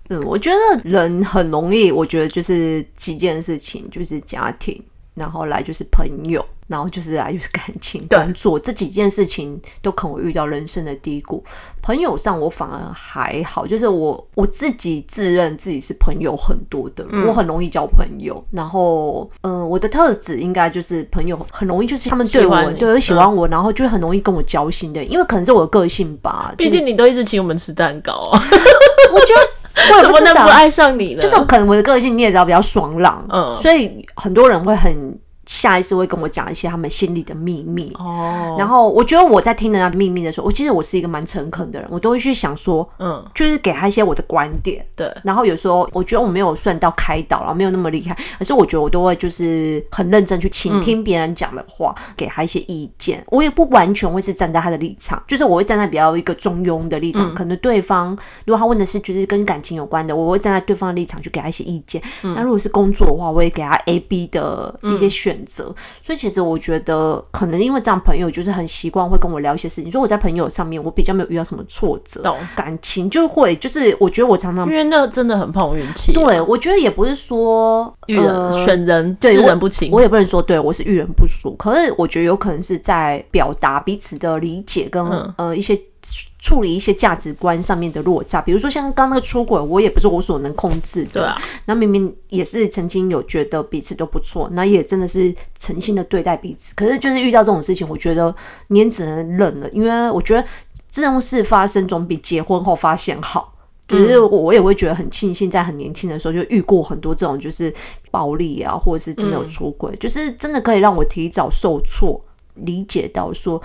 嗯，我觉得人很容易，我觉得就是几件事情，就是家庭，然后来就是朋友。然后就是啊，(laughs) 就是感情、工作对这几件事情都可能会遇到人生的低谷。朋友上我反而还好，就是我我自己自认自己是朋友很多的，嗯、我很容易交朋友。然后，嗯、呃，我的特质应该就是朋友很容易，就是他们对我对我喜欢我，嗯、然后就很容易跟我交心的，因为可能是我的个性吧。毕竟你都一直请我们吃蛋糕啊，(laughs) 我觉得我怎么能不爱上你呢？就是可能我的个性你也知道比较爽朗，嗯，所以很多人会很。下意识会跟我讲一些他们心里的秘密哦，然后我觉得我在听人家秘密的时候，我其实我是一个蛮诚恳的人，我都会去想说，嗯，就是给他一些我的观点，对。然后有时候我觉得我没有算到开导，然后没有那么厉害，可是我觉得我都会就是很认真去倾听别人讲的话，嗯、给他一些意见。我也不完全会是站在他的立场，就是我会站在比较一个中庸的立场。嗯、可能对方如果他问的是就是跟感情有关的，我会站在对方的立场去给他一些意见。嗯、那如果是工作的话，我会给他 A、B 的一些选。择。所以其实我觉得，可能因为这样朋友就是很习惯会跟我聊一些事情。所以我在朋友上面，我比较没有遇到什么挫折，感情就会就是我觉得我常常因为那真的很碰运气。对，我觉得也不是说遇人、呃、选人对识人不清，我也不能说对我是遇人不淑。可是我觉得有可能是在表达彼此的理解跟、嗯、呃一些。处理一些价值观上面的落差，比如说像刚刚那个出轨，我也不是我所能控制的。对啊，那明明也是曾经有觉得彼此都不错，那也真的是诚心的对待彼此。可是就是遇到这种事情，我觉得你也只能忍了，因为我觉得这种事发生总比结婚后发现好。就是我也会觉得很庆幸，在很年轻的时候就遇过很多这种就是暴力啊，或者是真的有出轨，嗯、就是真的可以让我提早受挫，理解到说。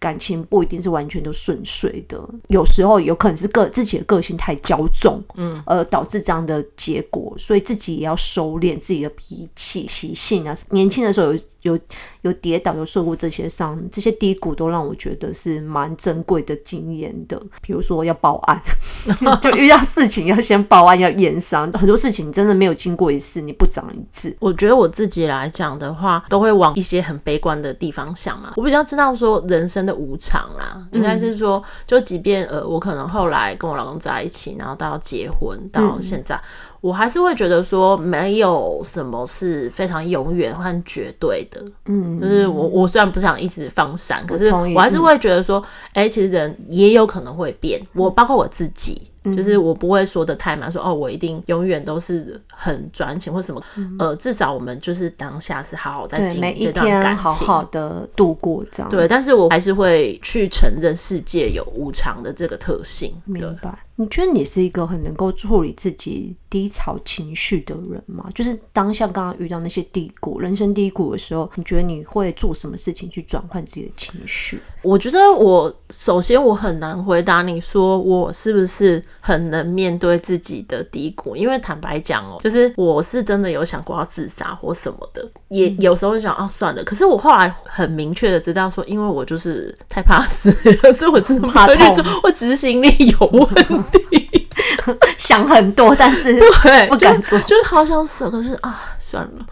感情不一定是完全都顺遂的，有时候有可能是个自己的个性太骄纵，嗯，而导致这样的结果，所以自己也要收敛自己的脾气习性啊。年轻的时候有有有跌倒，有受过这些伤，这些低谷都让我觉得是蛮珍贵的经验的。比如说要报案，(laughs) 就遇到事情要先报案，要验伤，很多事情真的没有经过一次，你不长一智。我觉得我自己来讲的话，都会往一些很悲观的地方想啊。我比较知道说人生的无常啦，应该是说，就即便呃，我可能后来跟我老公在一起，然后到结婚到现在，嗯、我还是会觉得说，没有什么是非常永远和绝对的。嗯，就是我我虽然不想一直放闪，可是我还是会觉得说，哎、欸，其实人也有可能会变。我包括我自己。就是我不会说的太满，说哦，我一定永远都是很专情或什么，嗯、呃，至少我们就是当下是好好在经历这段感情，好好的度过这样。对，但是我还是会去承认世界有无常的这个特性。明白。你觉得你是一个很能够处理自己低潮情绪的人吗？就是当下刚刚遇到那些低谷、人生低谷的时候，你觉得你会做什么事情去转换自己的情绪？我觉得我首先我很难回答你说我是不是很能面对自己的低谷，因为坦白讲哦，就是我是真的有想过要自杀或什么的，也有时候就想啊算了。可是我后来很明确的知道说，因为我就是太怕死了，(laughs) 所以我真的怕痛，我执行力有问题。(laughs) 想很多，但是 (laughs) 对不敢做，就，就是好想死，可是啊。算了，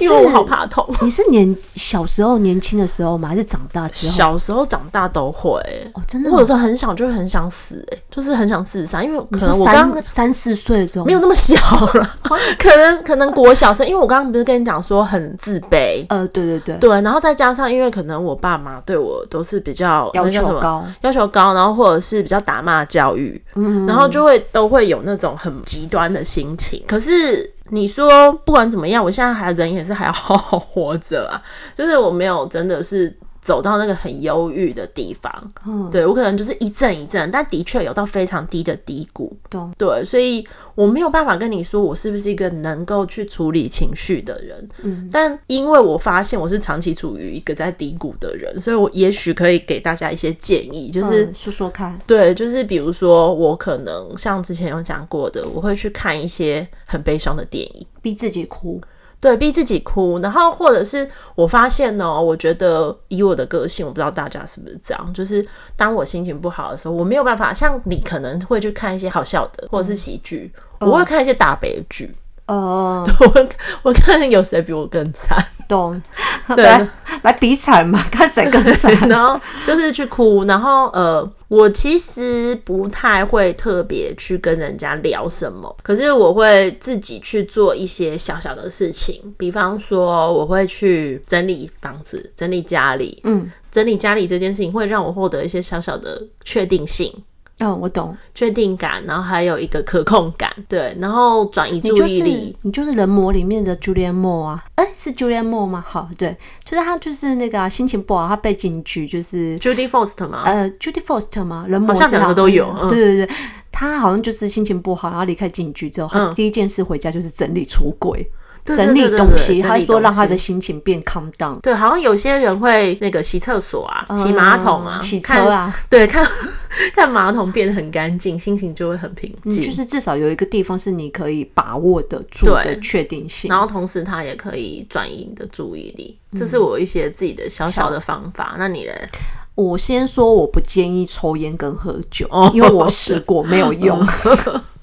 因为我好怕痛。你是年小时候年轻的时候吗？还是长大之后？小时候长大都会哦，真的。我有时候很小就会很想死，哎，就是很想自杀，因为可能我刚三四岁的时候没有那么小了，(laughs) 可能可能国小生，因为我刚刚不是跟你讲说很自卑，呃，对对对对，然后再加上因为可能我爸妈对我都是比较要求高，要求高，然后或者是比较打骂教育，嗯，然后就会都会有那种很极端的心情，可是。你说不管怎么样，我现在还人也是还要好 (laughs) 好活着啊，就是我没有真的是。走到那个很忧郁的地方，嗯，对，我可能就是一阵一阵，但的确有到非常低的低谷，懂。对，所以我没有办法跟你说我是不是一个能够去处理情绪的人，嗯，但因为我发现我是长期处于一个在低谷的人，所以我也许可以给大家一些建议，就是、嗯、说说看，对，就是比如说我可能像之前有讲过的，我会去看一些很悲伤的电影，逼自己哭。对，逼自己哭，然后或者是我发现呢，我觉得以我的个性，我不知道大家是不是这样，就是当我心情不好的时候，我没有办法像你可能会去看一些好笑的或者是喜剧，嗯、我会看一些大悲剧。哦、(laughs) 嗯，我我看有谁比我更惨。懂，对，来，来比惨嘛，看谁更惨。(laughs) 然后就是去哭，然后呃，我其实不太会特别去跟人家聊什么，可是我会自己去做一些小小的事情，比方说我会去整理房子、整理家里，嗯，整理家里这件事情会让我获得一些小小的确定性。嗯，我懂确定感，然后还有一个可控感，对，然后转移注意力。你就是人魔里面的 Julianne Moore 啊？哎、欸，是 Julianne Moore 吗？好，对，就是他，就是那个、啊、心情不好，他被警局就是 Judy Foster 吗？呃，Judy Foster 吗？人魔好像两个都有。嗯、对对对，他好像就是心情不好，然后离开警局之后，他第一件事回家就是整理橱柜。整理东西，他说让他的心情变 calm down。对，好像有些人会那个洗厕所啊，洗马桶啊，洗车啊，对，看 (laughs) 看马桶变得很干净，心情就会很平静。就是至少有一个地方是你可以把握得住的确定性，然后同时他也可以转移你的注意力。这是我一些自己的小小的方法。那你嘞？我先说，我不建议抽烟跟喝酒，因为我试过没有用。(laughs)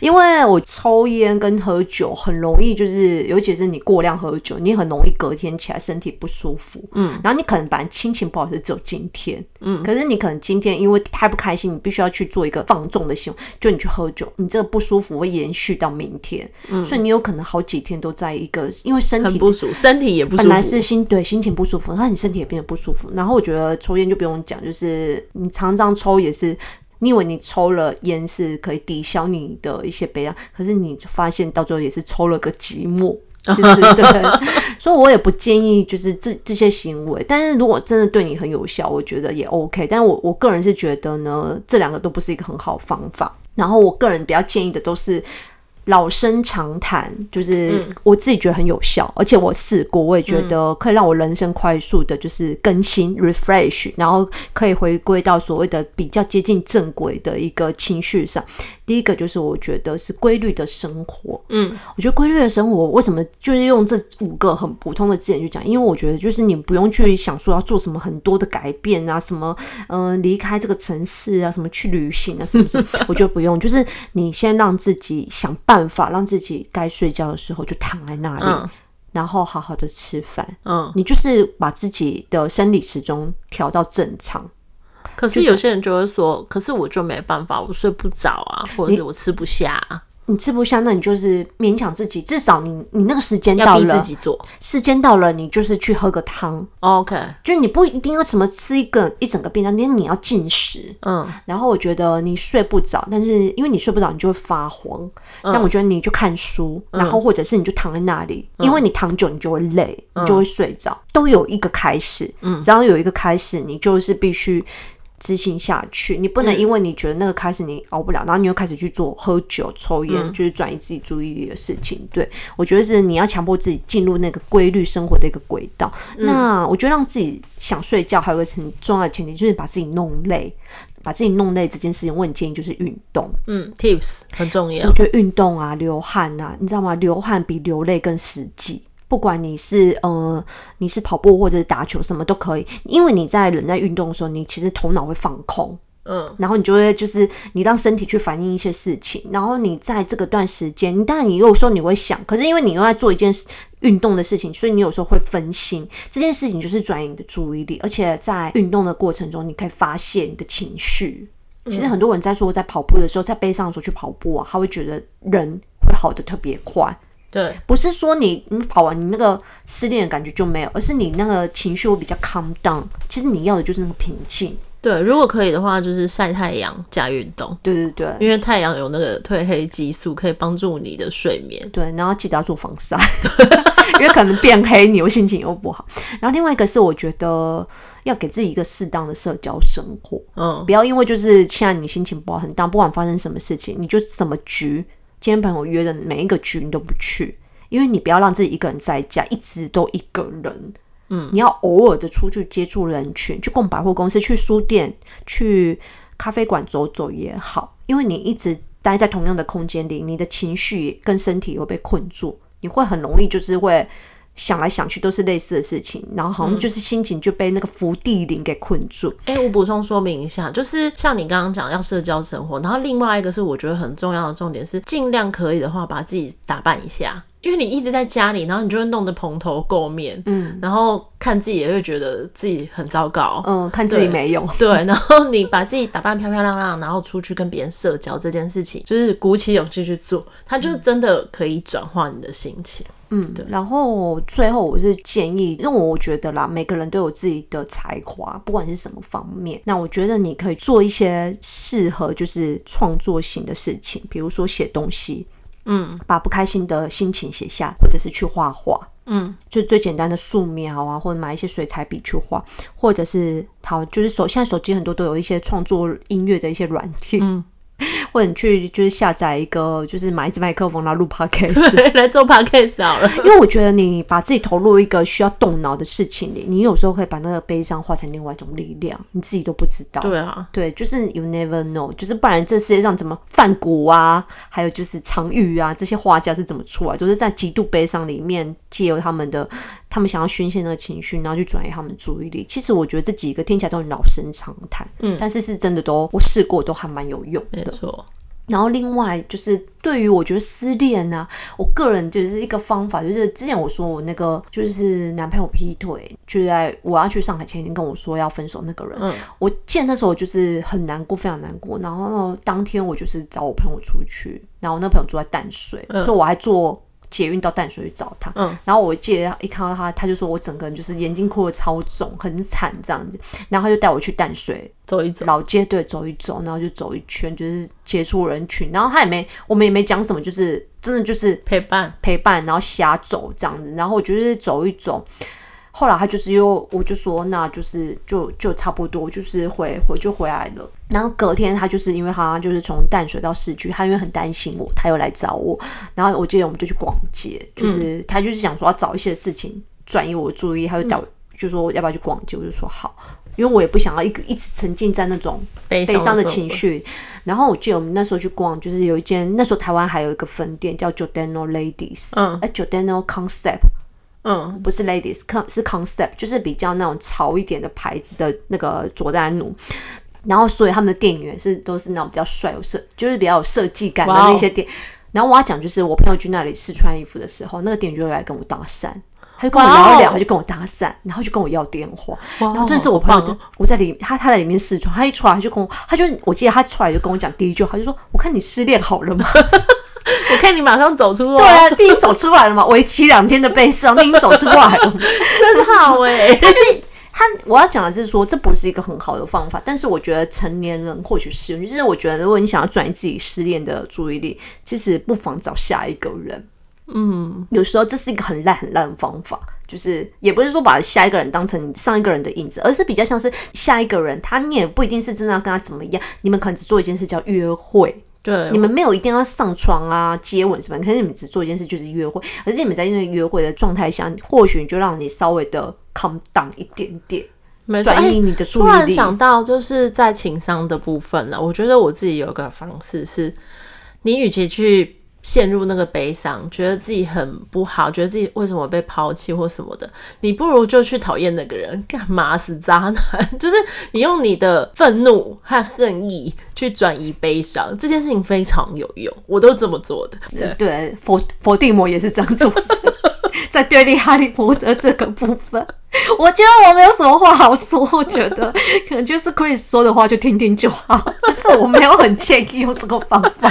因为我抽烟跟喝酒很容易，就是尤其是你过量喝酒，你很容易隔天起来身体不舒服。嗯，然后你可能本来心情不好是只有今天，嗯，可是你可能今天因为太不开心，你必须要去做一个放纵的行为，就你去喝酒，你这个不舒服会延续到明天，嗯，所以你有可能好几天都在一个，因为身体很不舒服，身体也不舒服，本来是心对心情不舒服，然后你身体也变得不舒服。然后我觉得抽烟就不用讲，就是你常常抽也是。你以为你抽了烟是可以抵消你的一些悲伤，可是你发现到最后也是抽了个寂寞，(laughs) 就是对。(laughs) 所以我也不建议就是这这些行为，但是如果真的对你很有效，我觉得也 OK。但我我个人是觉得呢，这两个都不是一个很好方法。然后我个人比较建议的都是。老生常谈，就是我自己觉得很有效，嗯、而且我试过，我也觉得可以让我人生快速的，就是更新、嗯、refresh，然后可以回归到所谓的比较接近正轨的一个情绪上。第一个就是我觉得是规律的生活，嗯，我觉得规律的生活为什么就是用这五个很普通的字眼去讲？因为我觉得就是你不用去想说要做什么很多的改变啊，什么嗯离开这个城市啊，什么去旅行啊，什么什么，(laughs) 我觉得不用，就是你先让自己想办法，让自己该睡觉的时候就躺在那里，嗯、然后好好的吃饭，嗯，你就是把自己的生理时钟调到正常。可是有些人就会说，就是、可是我就没办法，我睡不着啊，或者是我吃不下、啊。你吃不下，那你就是勉强自己，至少你你那个时间到了，自己做。时间到了，你就是去喝个汤。OK，就是你不一定要什么吃一个一整个便当，因为你要进食。嗯，然后我觉得你睡不着，但是因为你睡不着，你就会发慌。嗯、但我觉得你就看书，然后或者是你就躺在那里，嗯、因为你躺久，你就会累，你就会睡着。嗯、都有一个开始，嗯，只要有一个开始，你就是必须。执行下去，你不能因为你觉得那个开始你熬不了，嗯、然后你又开始去做喝酒、抽烟，嗯、就是转移自己注意力的事情。对，我觉得是你要强迫自己进入那个规律生活的一个轨道。嗯、那我觉得让自己想睡觉，还有一个很重要的前提就是把自己弄累，把自己弄累这件事情，我很建议就是运动。嗯，Tips 很重要。我觉得运动啊，流汗啊，你知道吗？流汗比流泪更实际。不管你是呃，你是跑步或者是打球，什么都可以，因为你在人在运动的时候，你其实头脑会放空，嗯，然后你就会就是你让身体去反映一些事情，然后你在这个段时间，你当然你有时候你会想，可是因为你又在做一件运动的事情，所以你有时候会分心，这件事情就是转移你的注意力，而且在运动的过程中，你可以发泄你的情绪。其实很多人在说在跑步的时候，在悲伤的时候去跑步啊，他会觉得人会好的特别快。对，不是说你你跑完你那个失恋的感觉就没有，而是你那个情绪会比较 calm down。其实你要的就是那个平静。对，如果可以的话，就是晒太阳加运动。对对对，因为太阳有那个褪黑激素，可以帮助你的睡眠。对，然后记得要做防晒，(laughs) 因为可能变黑，你又心情又不好。然后另外一个是，我觉得要给自己一个适当的社交生活。嗯，不要因为就是现在你心情不好很大，不管发生什么事情，你就什么局。今天朋友约的每一个局你都不去，因为你不要让自己一个人在家，一直都一个人。嗯，你要偶尔的出去接触人群，去逛百货公司、去书店、去咖啡馆走走也好。因为你一直待在同样的空间里，你的情绪跟身体会被困住，你会很容易就是会。想来想去都是类似的事情，然后好像就是心情就被那个伏地灵给困住。哎、嗯欸，我补充说明一下，就是像你刚刚讲要社交生活，然后另外一个是我觉得很重要的重点是，尽量可以的话把自己打扮一下，因为你一直在家里，然后你就会弄得蓬头垢面，嗯，然后看自己也会觉得自己很糟糕，嗯，看自己没用，(laughs) 对，然后你把自己打扮漂漂亮亮，然后出去跟别人社交这件事情，就是鼓起勇气去做，它就是真的可以转化你的心情。嗯，对。然后最后我是建议，因为我觉得啦，每个人都有自己的才华，不管是什么方面。那我觉得你可以做一些适合就是创作型的事情，比如说写东西，嗯，把不开心的心情写下，或者是去画画，嗯，就最简单的素描啊，或者买一些水彩笔去画，或者是好，就是手现在手机很多都有一些创作音乐的一些软件，嗯。(laughs) 或者你去就是下载一个，就是买一支麦克风，然后录 (laughs) podcast 来做 podcast 好了。(laughs) 因为我觉得你把自己投入一个需要动脑的事情里，你有时候可以把那个悲伤化成另外一种力量，你自己都不知道。对啊，对，就是 you never know，就是不然这世界上怎么梵谷啊，还有就是常玉啊这些画家是怎么出来，都、就是在极度悲伤里面借由他们的。他们想要宣泄那个情绪，然后去转移他们注意力。其实我觉得这几个听起来都很老生常谈，嗯，但是是真的都我试过，都还蛮有用的。没错，然后另外就是对于我觉得失恋呢、啊，我个人就是一个方法，就是之前我说我那个就是男朋友劈腿，就在我要去上海前一天跟我说要分手那个人，嗯，我见那时候就是很难过，非常难过。然后，当天我就是找我朋友出去，然后我那朋友住在淡水，嗯、所以我还坐捷运到淡水去找他。嗯，然后我记得一看到他，他就说我整个人就是眼睛哭的超肿，很惨这样子。然后他就带我去淡水。走一走，老街对，走一走，然后就走一圈，就是接触人群，然后他也没，我们也没讲什么，就是真的就是陪伴陪伴，然后瞎走这样子，然后我就是走一走，后来他就是又，我就说那就是就就差不多，就是回回就回来了，然后隔天他就是因为他就是从淡水到市区，他因为很担心我，他又来找我，然后我记得我们就去逛街，就是、嗯、他就是想说要找一些事情转移我注意，他就带我、嗯、就说要不要去逛街，我就说好。因为我也不想要一个一直沉浸在那种悲伤的情绪，然后我记得我们那时候去逛，就是有一间那时候台湾还有一个分店叫 Giordano Ladies，嗯，哎，Giordano Concept，嗯，不是 Ladies，是 Concept，就是比较那种潮一点的牌子的那个佐丹奴，然后所以他们的店员是都是那种比较帅有设，就是比较有设计感的那些店。然后我要讲就是我朋友去那里试穿衣服的时候，那个店员就会来跟我搭讪。他就跟我聊一聊，他就跟我搭讪，然后就跟我要电话。然后这是我朋友在，我在里，他他在里面试穿，他一出来他就跟我，他就我记得他出来就跟我讲第一句话，他就说：“我看你失恋好了吗？(laughs) 我看你马上走出来。”对啊，第一走出来了嘛，为期两天的悲伤，你已经走出来了，(laughs) 真好 (laughs) 哎、欸。他就他我要讲的是说，这不是一个很好的方法，但是我觉得成年人或许是，就是我觉得如果你想要转移自己失恋的注意力，其实不妨找下一个人。嗯，有时候这是一个很烂很烂的方法，就是也不是说把下一个人当成上一个人的影子，而是比较像是下一个人，他你也不一定是真的要跟他怎么样，你们可能只做一件事叫约会，对，你们没有一定要上床啊、接吻什么，可是你们只做一件事就是约会，而且你们在那个约会的状态下，或许就让你稍微的 calm down 一点点，转移你的注意力。突然想到，就是在情商的部分呢，我觉得我自己有个方式是，你与其去。陷入那个悲伤，觉得自己很不好，觉得自己为什么被抛弃或什么的，你不如就去讨厌那个人，干嘛死渣男？(laughs) 就是你用你的愤怒和恨意去转移悲伤，这件事情非常有用，我都这么做的。对，对，佛佛地魔也是这样做的，(laughs) 在对立哈利波特这个部分。(laughs) 我觉得我没有什么话好说，我觉得 (laughs) 可能就是 Chris 说的话就听听就好。(laughs) 但是我没有很建议用这个方法，真的吗？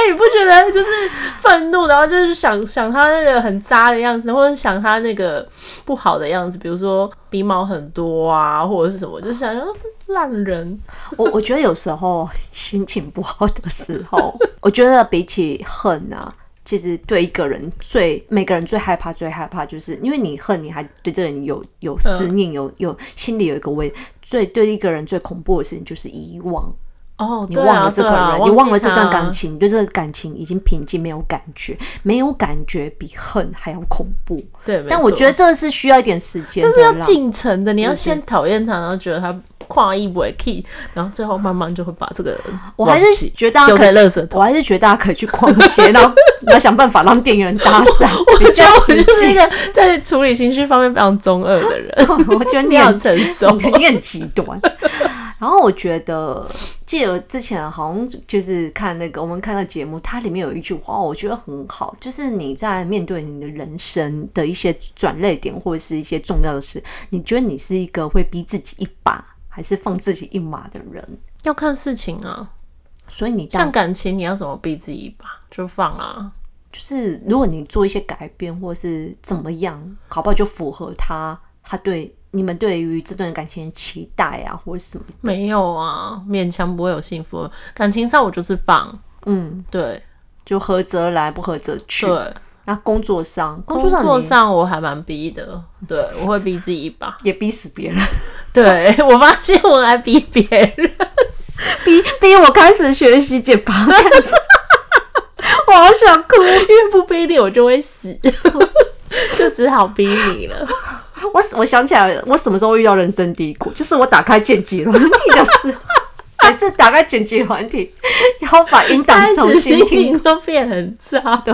哎、欸，你不觉得就是愤怒，然后就是想想他那个很渣的样子，或者想他那个不好的样子，比如说鼻毛很多啊，或者是什么，就是想说这烂人。我我觉得有时候心情不好的时候，我觉得比起恨啊。其实对一个人最每个人最害怕最害怕，就是因为你恨，你还对这个人有有思念，有有心里有一个位。最对一个人最恐怖的事情就是遗忘。哦，你忘了这个人，啊啊、你忘了这段感情，你对这个感情已经平静，没有感觉，没有感觉比恨还要恐怖。对，但我觉得这是需要一点时间，这是要进程的。你要先讨厌他，然后觉得他。跨一不会 key，然后最后慢慢就会把这个。我还是觉得大家可以，我还是觉得大家可以去逛街，(laughs) 然后要想办法让店员搭讪。我觉得我就是一个在处理情绪方面非常中二的人。(laughs) 我觉得你很成熟，(laughs) 你很极端。然后我觉得，记得之前好像就是看那个我们看到节目，它里面有一句话，我觉得很好，就是你在面对你的人生的一些转捩点或者是一些重要的事，你觉得你是一个会逼自己一把。还是放自己一马的人，要看事情啊。所以你像感情，你要怎么逼自己一把就放啊。就是如果你做一些改变，或是怎么样，好不好就符合他，他对你们对于这段感情的期待啊，或者什么。没有啊，勉强不会有幸福。感情上我就是放，嗯，对，就合则来，不合则去。对，那工作上，工作上，上我还蛮逼的，对，我会逼自己一把，(laughs) 也逼死别人。(laughs) 对，我发现我还逼别人，(laughs) 逼逼我开始学习剪发，我好想哭，因为不逼你我就会死，就只好逼你了。我我想起来了，我什么时候遇到人生低谷？就是我打开剪辑软体的时候，每次打开剪辑软体，然后把音档重新听，都变很差。对。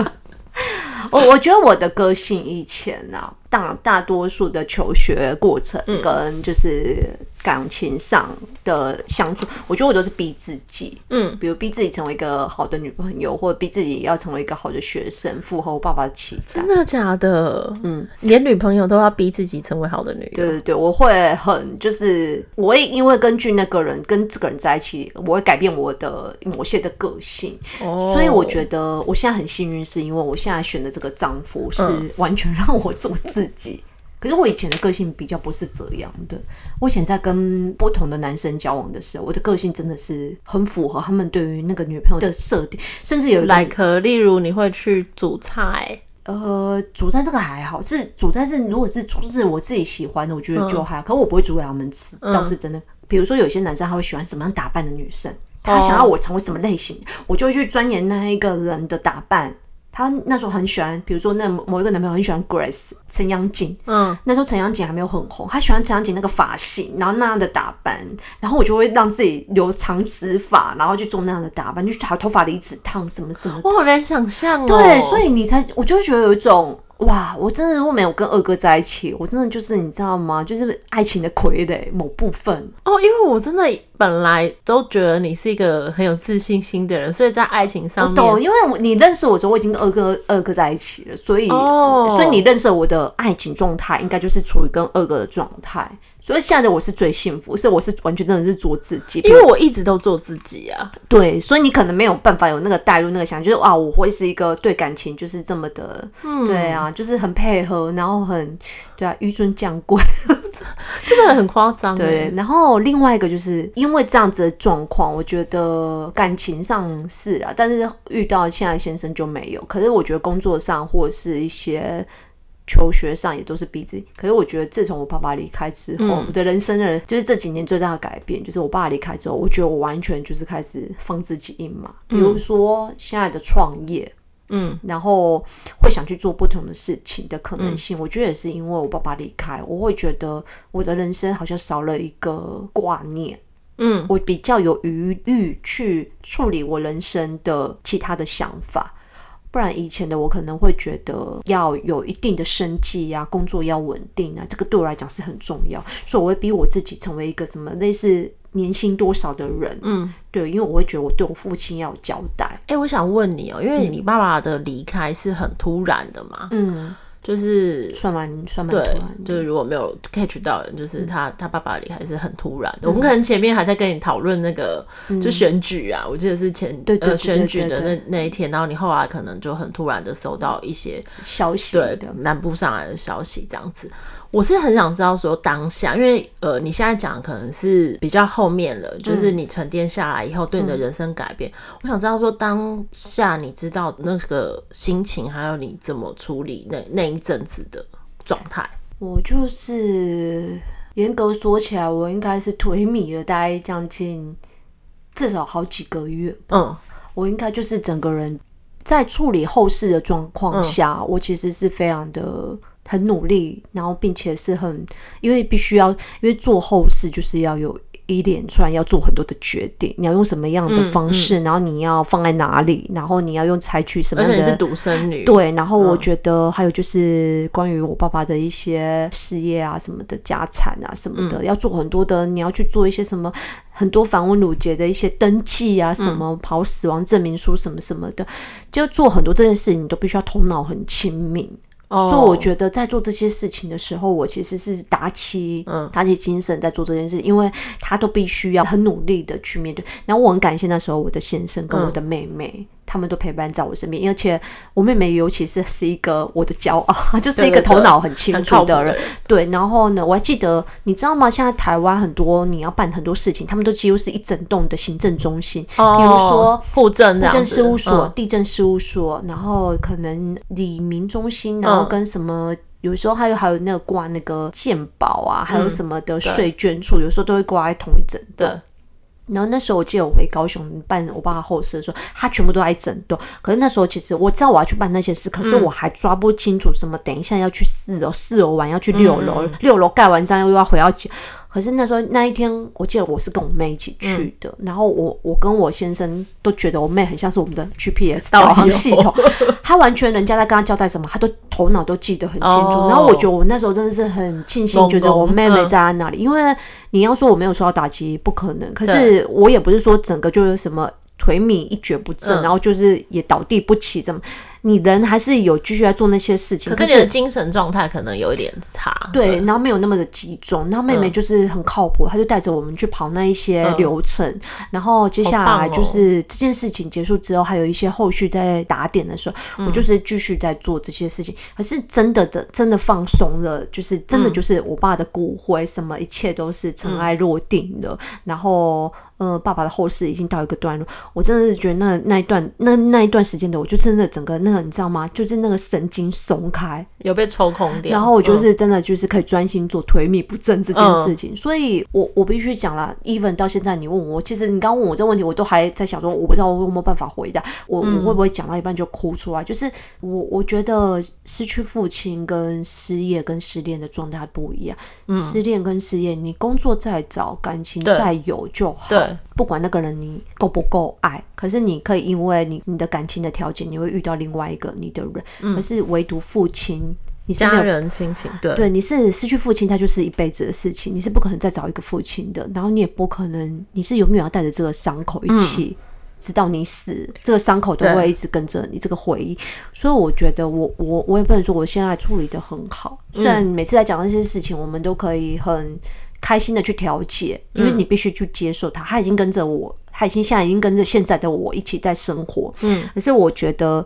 (laughs) 我我觉得我的个性以前呢、啊，大大多数的求学过程跟就是感情上的相处，我觉得我都是逼自己，嗯，比如逼自己成为一个好的女朋友，或者逼自己要成为一个好的学生，符合我爸爸的期待。真的假的？嗯，连女朋友都要逼自己成为好的女友。对对对，我会很就是，我会因为根据那个人跟这个人在一起，我会改变我的某些的个性。哦，所以我觉得我现在很幸运，是因为我现在选的这个丈夫是完全让我做自己。嗯可是我以前的个性比较不是这样的。我以前在跟不同的男生交往的时候，我的个性真的是很符合他们对于那个女朋友的设定，甚至有一个，(laughs) 例如你会去煮菜，呃，煮菜这个还好，是煮菜是如果是煮是我自己喜欢的，我觉得就还好。嗯、可我不会煮给他们吃，倒是真的。比如说有些男生他会喜欢什么样打扮的女生，他想要我成为什么类型，我就会去钻研那一个人的打扮。他那时候很喜欢，比如说那某一个男朋友很喜欢 Grace 陈阳锦，嗯，那时候陈阳锦还没有很红，她喜欢陈阳锦那个发型，然后那样的打扮，然后我就会让自己留长直发，然后去做那样的打扮，就把头发离子烫什么什么，我好难想象哦。对，所以你才，我就觉得有一种。哇，我真的如果没有跟二哥在一起，我真的就是你知道吗？就是爱情的傀儡某部分哦。因为我真的本来都觉得你是一个很有自信心的人，所以在爱情上面，我懂。因为你认识我的时候，我已经跟二哥二哥在一起了，所以、哦、所以你认识我的爱情状态，应该就是处于跟二哥的状态。所以现在的我是最幸福，是我是完全真的是做自己，因为我一直都做自己啊。对，所以你可能没有办法有那个带入那个想，就是啊，我会是一个对感情就是这么的，嗯、对啊，就是很配合，然后很对啊，纡尊降贵，真的很夸张。对，然后另外一个就是因为这样子的状况，我觉得感情上是啊，但是遇到现在先生就没有。可是我觉得工作上或是一些。求学上也都是逼自己，可是我觉得自从我爸爸离开之后，嗯、我的人生的就是这几年最大的改变，就是我爸爸离开之后，我觉得我完全就是开始放自己一马。比如说现在的创业，嗯，然后会想去做不同的事情的可能性，嗯、我觉得也是因为我爸爸离开，我会觉得我的人生好像少了一个挂念，嗯，我比较有余裕去处理我人生的其他的想法。不然以前的我可能会觉得要有一定的生计呀，工作要稳定啊，这个对我来讲是很重要，所以我会逼我自己成为一个什么类似年薪多少的人。嗯，对，因为我会觉得我对我父亲要有交代。哎、欸，我想问你哦、喔，因为你爸爸的离开是很突然的嘛？嗯。就是算蛮算蛮对，就是如果没有 catch 到人，就是他、嗯、他爸爸离开是很突然的。嗯、我们可能前面还在跟你讨论那个就选举啊，嗯、我记得是前对对，对，对，对，对选举的那那一天，然后你后来可能就很突然的收到一些消息，对南部上来的消息这样子。我是很想知道说当下，因为呃，你现在讲可能是比较后面了，就是你沉淀下来以后对你的人生改变。嗯、我想知道说当下你知道那个心情，还有你怎么处理那那一阵子的状态。我就是严格说起来，我应该是颓靡了大概将近至少好几个月。嗯，我应该就是整个人在处理后事的状况下，嗯、我其实是非常的。很努力，然后并且是很，因为必须要，因为做后事就是要有一连串要做很多的决定，你要用什么样的方式，嗯嗯、然后你要放在哪里，然后你要用采取什么样的，而且是独生女，对，然后我觉得还有就是关于我爸爸的一些事业啊什么的家产啊什么的，嗯、要做很多的，你要去做一些什么很多繁文缛节的一些登记啊，什么跑死亡证明书什么什么的，就做很多这件事情，你都必须要头脑很清明。Oh. 所以我觉得在做这些事情的时候，我其实是打起嗯打起精神在做这件事，因为他都必须要很努力的去面对。然后我很感谢那时候我的先生跟我的妹妹。嗯他们都陪伴在我身边，而且我妹妹尤其是是一个我的骄傲，她 (laughs) 就是一个头脑很清楚的人。对，然后呢，我还记得，你知道吗？现在台湾很多你要办很多事情，他们都几乎是一整栋的行政中心，哦、比如说户政、户政事务所、嗯、地政事务所，然后可能里民中心，然后跟什么，嗯、有时候还有还有那个挂那个鉴宝啊，还有什么的税捐处，嗯、有时候都会挂在同一整栋。然后那时候我记得我回高雄办我爸后事的时候，他全部都在整顿。可是那时候其实我知道我要去办那些事，可是我还抓不清楚什么。等一下要去四楼，四楼完要去六楼，嗯、六楼盖完章又要回到可是那时候那一天，我记得我是跟我妹一起去的，嗯、然后我我跟我先生都觉得我妹很像是我们的 GPS 导航系统，她 (laughs) 完全人家在跟她交代什么，她都头脑都记得很清楚。哦、然后我觉得我那时候真的是很庆幸，觉得我妹妹在那里，嗯、因为你要说我没有受到打击，不可能。可是我也不是说整个就是什么颓靡一蹶不振，嗯、然后就是也倒地不起这么。你人还是有继续在做那些事情，可是你的精神状态可能有一点差。对，对，然后没有那么的集中。然后妹妹就是很靠谱，她、嗯、就带着我们去跑那一些流程。嗯、然后接下来就是这件事情结束之后，还有一些后续在打点的时候，嗯、我就是继续在做这些事情。可是真的的，真的放松了，就是真的就是我爸的骨灰，什么一切都是尘埃落定的。嗯、然后，呃，爸爸的后事已经到一个段落。我真的是觉得那那一段那那一段时间的，我就真的整个那个。你知道吗？就是那个神经松开，有被抽空掉，然后我就是真的就是可以专心做颓靡不振这件事情。嗯、所以我，我我必须讲了，even 到现在你问我，其实你刚问我这个问题，我都还在想说，我不知道我有没有办法回答。我、嗯、我会不会讲到一半就哭出来？就是我我觉得失去父亲跟失业跟失恋的状态不一样。嗯、失恋跟失业，你工作再找，感情再有就好。对。不管那个人你够不够爱，可是你可以因为你你的感情的调节，你会遇到另外一个你的人。嗯、可是唯独父亲，你是家人亲情，对对，你是失去父亲，他就是一辈子的事情，你是不可能再找一个父亲的。然后你也不可能，你是永远要带着这个伤口一起，嗯、直到你死，这个伤口都会一直跟着你这个回忆。所以我觉得我我我也不能说我现在处理的很好，虽然每次在讲这些事情，我们都可以很。开心的去调解，因为你必须去接受他，他已经跟着我，他已经现在已经跟着现在的我一起在生活。嗯，可是我觉得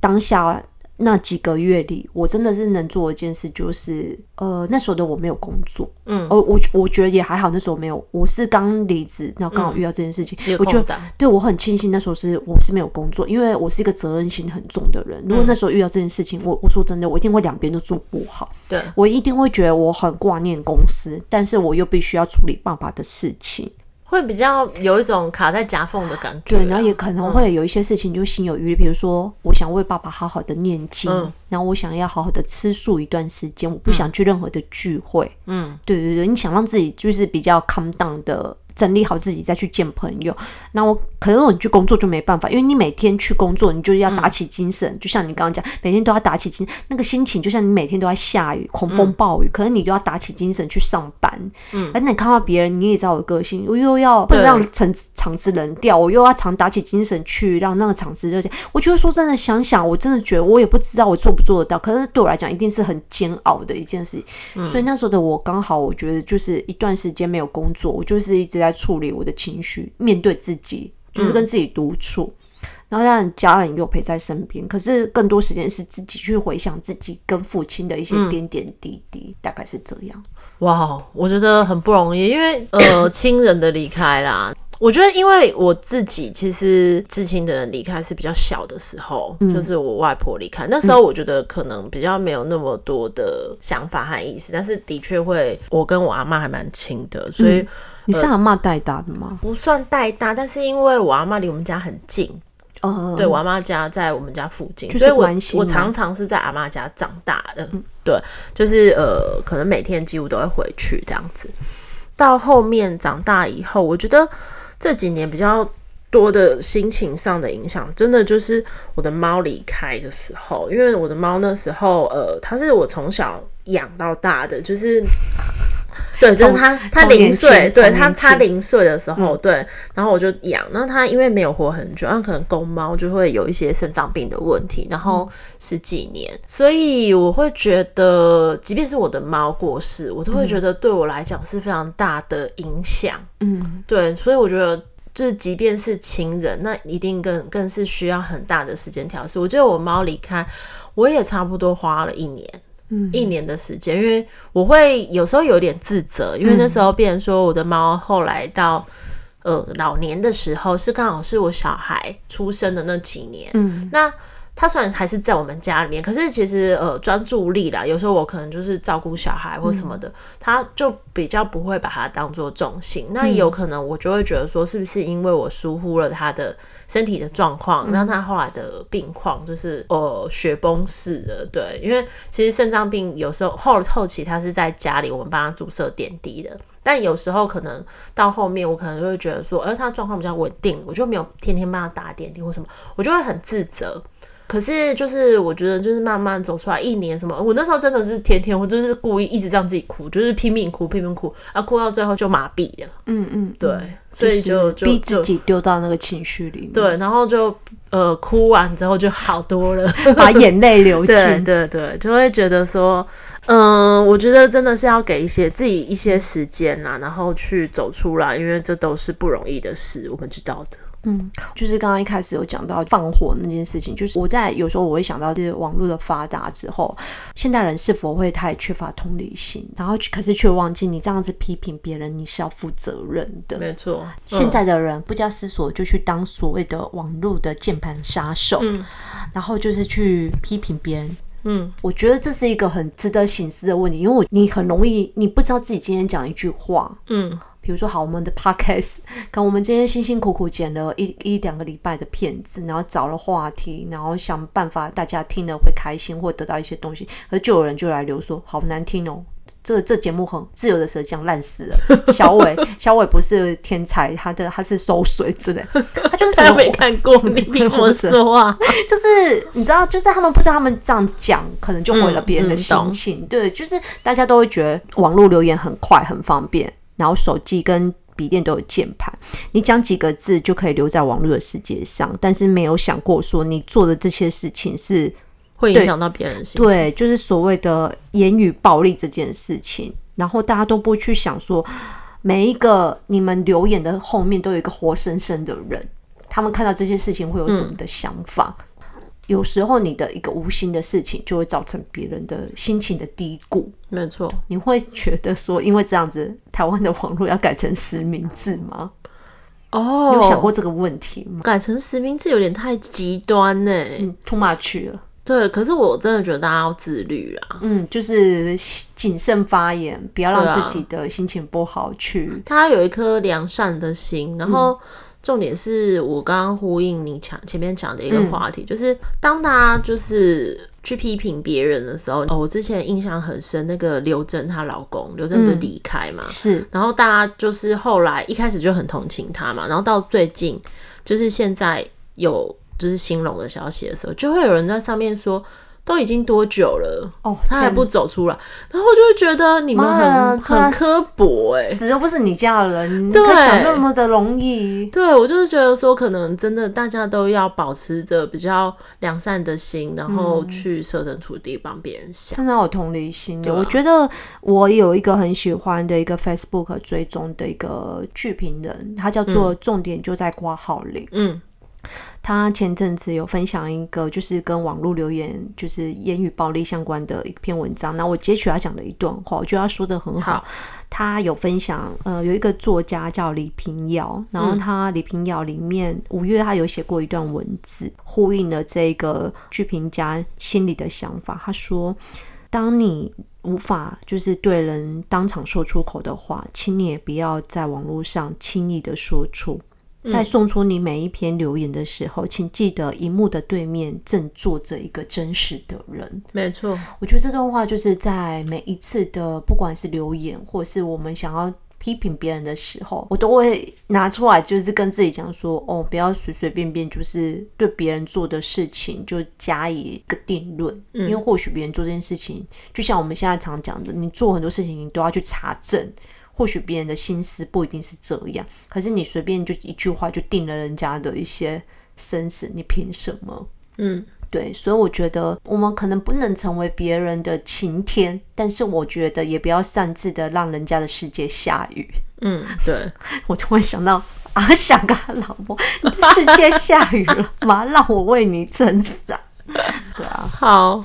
当下。那几个月里，我真的是能做一件事，就是呃，那时候的我没有工作，嗯，呃，我我觉得也还好，那时候没有，我是刚离职，然后刚好遇到这件事情，嗯、我觉得对我很庆幸，那时候是我是没有工作，因为我是一个责任心很重的人，如果那时候遇到这件事情，我我说真的，我一定会两边都做不好，对，我一定会觉得我很挂念公司，但是我又必须要处理爸爸的事情。会比较有一种卡在夹缝的感觉，对，然后也可能会有一些事情就心有余力，比如说我想为爸爸好好的念经，嗯、然后我想要好好的吃素一段时间，我不想去任何的聚会，嗯，对对对，你想让自己就是比较 calm down 的。整理好自己再去见朋友，那我可能我去工作就没办法，因为你每天去工作，你就要打起精神，嗯、就像你刚刚讲，每天都要打起精，那个心情就像你每天都在下雨，狂风暴雨，嗯、可能你就要打起精神去上班。嗯，而你看到别人，你也知道我的个性，我又要不能让场场子冷掉，我又要常打起精神去让那个场子热起来。我觉得说真的，想想我真的觉得我也不知道我做不做得到，可是对我来讲一定是很煎熬的一件事。嗯、所以那时候的我刚好，我觉得就是一段时间没有工作，我就是一直在处理我的情绪，面对自己，就是跟自己独处，嗯、然后让家人又陪在身边。可是更多时间是自己去回想自己跟父亲的一些点点滴滴，嗯、大概是这样。哇，我觉得很不容易，因为呃，(laughs) 亲人的离开啦。我觉得，因为我自己其实至亲的人离开是比较小的时候，嗯、就是我外婆离开那时候，我觉得可能比较没有那么多的想法和意思，但是的确会，我跟我阿妈还蛮亲的，所以。嗯你是阿妈带大的吗？呃、不算带大，但是因为我阿妈离我们家很近，哦，对我阿妈家在我们家附近，所以我我常常是在阿妈家长大的，嗯、对，就是呃，可能每天几乎都会回去这样子。到后面长大以后，我觉得这几年比较多的心情上的影响，真的就是我的猫离开的时候，因为我的猫那时候，呃，它是我从小养到大的，就是。(laughs) 对，就是他，他零岁，对他，他零岁的时候，嗯、对，然后我就养。那他因为没有活很久，那可能公猫就会有一些肾脏病的问题，然后十几年，嗯、所以我会觉得，即便是我的猫过世，我都会觉得对我来讲是非常大的影响。嗯，对，所以我觉得，就是即便是亲人，那一定更更是需要很大的时间调试。我觉得我猫离开，我也差不多花了一年。一年的时间，因为我会有时候有点自责，因为那时候变成说我的猫后来到呃老年的时候，是刚好是我小孩出生的那几年，嗯，那。他虽然还是在我们家里面，可是其实呃专注力啦，有时候我可能就是照顾小孩或什么的，嗯、他就比较不会把它当做重心。那也有可能我就会觉得说，是不是因为我疏忽了他的身体的状况，让他后来的病况就是呃雪崩式的。对，因为其实肾脏病有时候后后期他是在家里，我们帮他注射点滴的。但有时候可能到后面，我可能就会觉得说，哎，他状况比较稳定，我就没有天天帮他打点滴或什么，我就会很自责。可是就是我觉得就是慢慢走出来，一年什么，我那时候真的是天天，我就是故意一直让自己哭，就是拼命哭，拼命哭，啊，哭到最后就麻痹了。嗯嗯，对，所以就就逼自己丢到那个情绪里面。对，然后就呃哭完之后就好多了，(laughs) 把眼泪流尽。对对对，就会觉得说，嗯、呃，我觉得真的是要给一些自己一些时间呐，然后去走出来，因为这都是不容易的事，我们知道的。嗯，就是刚刚一开始有讲到放火那件事情，就是我在有时候我会想到，就是网络的发达之后，现代人是否会太缺乏同理心，然后可是却忘记你这样子批评别人，你是要负责任的。没错，嗯、现在的人不加思索就去当所谓的网络的键盘杀手，嗯，然后就是去批评别人。嗯，我觉得这是一个很值得省思的问题，因为我你很容易你不知道自己今天讲一句话，嗯。比如说，好，我们的 podcast，(laughs) 可我们今天辛辛苦苦剪了一一两个礼拜的片子，然后找了话题，然后想办法大家听了会开心或得到一些东西，而就有人就来留说，好难听哦，这这节目很自由的舌讲烂死了。小伟，小伟不是天才，他的他是收水之类，他就是什么没看过，你凭什么说啊？就是你知道，就是他们不知道他们这样讲，可能就毁了别人的心情。嗯嗯、对，就是大家都会觉得网络留言很快很方便。然后手机跟笔电都有键盘，你讲几个字就可以留在网络的世界上，但是没有想过说你做的这些事情是会影响到别人的心情。对，就是所谓的言语暴力这件事情。然后大家都不会去想说，每一个你们留言的后面都有一个活生生的人，他们看到这些事情会有什么的想法？嗯有时候你的一个无心的事情，就会造成别人的心情的低谷。没错，你会觉得说，因为这样子，台湾的网络要改成实名制吗？哦，你有想过这个问题吗？改成实名制有点太极端呢，嗯，too much 了。对，可是我真的觉得大家要自律啦。嗯，就是谨慎发言，不要让自己的心情不好去。他有一颗良善的心，然后。嗯重点是我刚刚呼应你讲前面讲的一个话题，嗯、就是当他就是去批评别人的时候，哦，我之前印象很深，那个刘真她老公刘真不是离开嘛，是，然后大家就是后来一开始就很同情他嘛，然后到最近就是现在有就是兴隆的消息的时候，就会有人在上面说。都已经多久了？哦，他还不走出来，然后我就会觉得你们很很刻薄哎，死又不是你家的人，对，讲那么的容易。对，我就是觉得说，可能真的大家都要保持着比较良善的心，然后去设身处地帮别人想，真的有同理心的。我觉得我有一个很喜欢的一个 Facebook 追踪的一个剧评人，他叫做重点就在挂号里，嗯。他前阵子有分享一个，就是跟网络留言，就是言语暴力相关的一篇文章。那我截取他讲的一段话，我觉得他说的很好。好，他有分享，呃，有一个作家叫李平遥，然后他李平遥里面五月他有写过一段文字，呼应了这个剧评家心里的想法。他说：“当你无法就是对人当场说出口的话，请你也不要在网络上轻易的说出。”在送出你每一篇留言的时候，嗯、请记得，荧幕的对面正坐着一个真实的人。没错，我觉得这段话就是在每一次的，不管是留言，或是我们想要批评别人的时候，我都会拿出来，就是跟自己讲说：哦，不要随随便便就是对别人做的事情就加以一个定论，嗯、因为或许别人做这件事情，就像我们现在常讲的，你做很多事情，你都要去查证。或许别人的心思不一定是这样，可是你随便就一句话就定了人家的一些生死，你凭什么？嗯，对，所以我觉得我们可能不能成为别人的晴天，但是我觉得也不要擅自的让人家的世界下雨。嗯，对，(laughs) 我突然想到啊，想跟他老婆，世界下雨了吗？(laughs) 让我为你撑伞。(laughs) 对啊，好。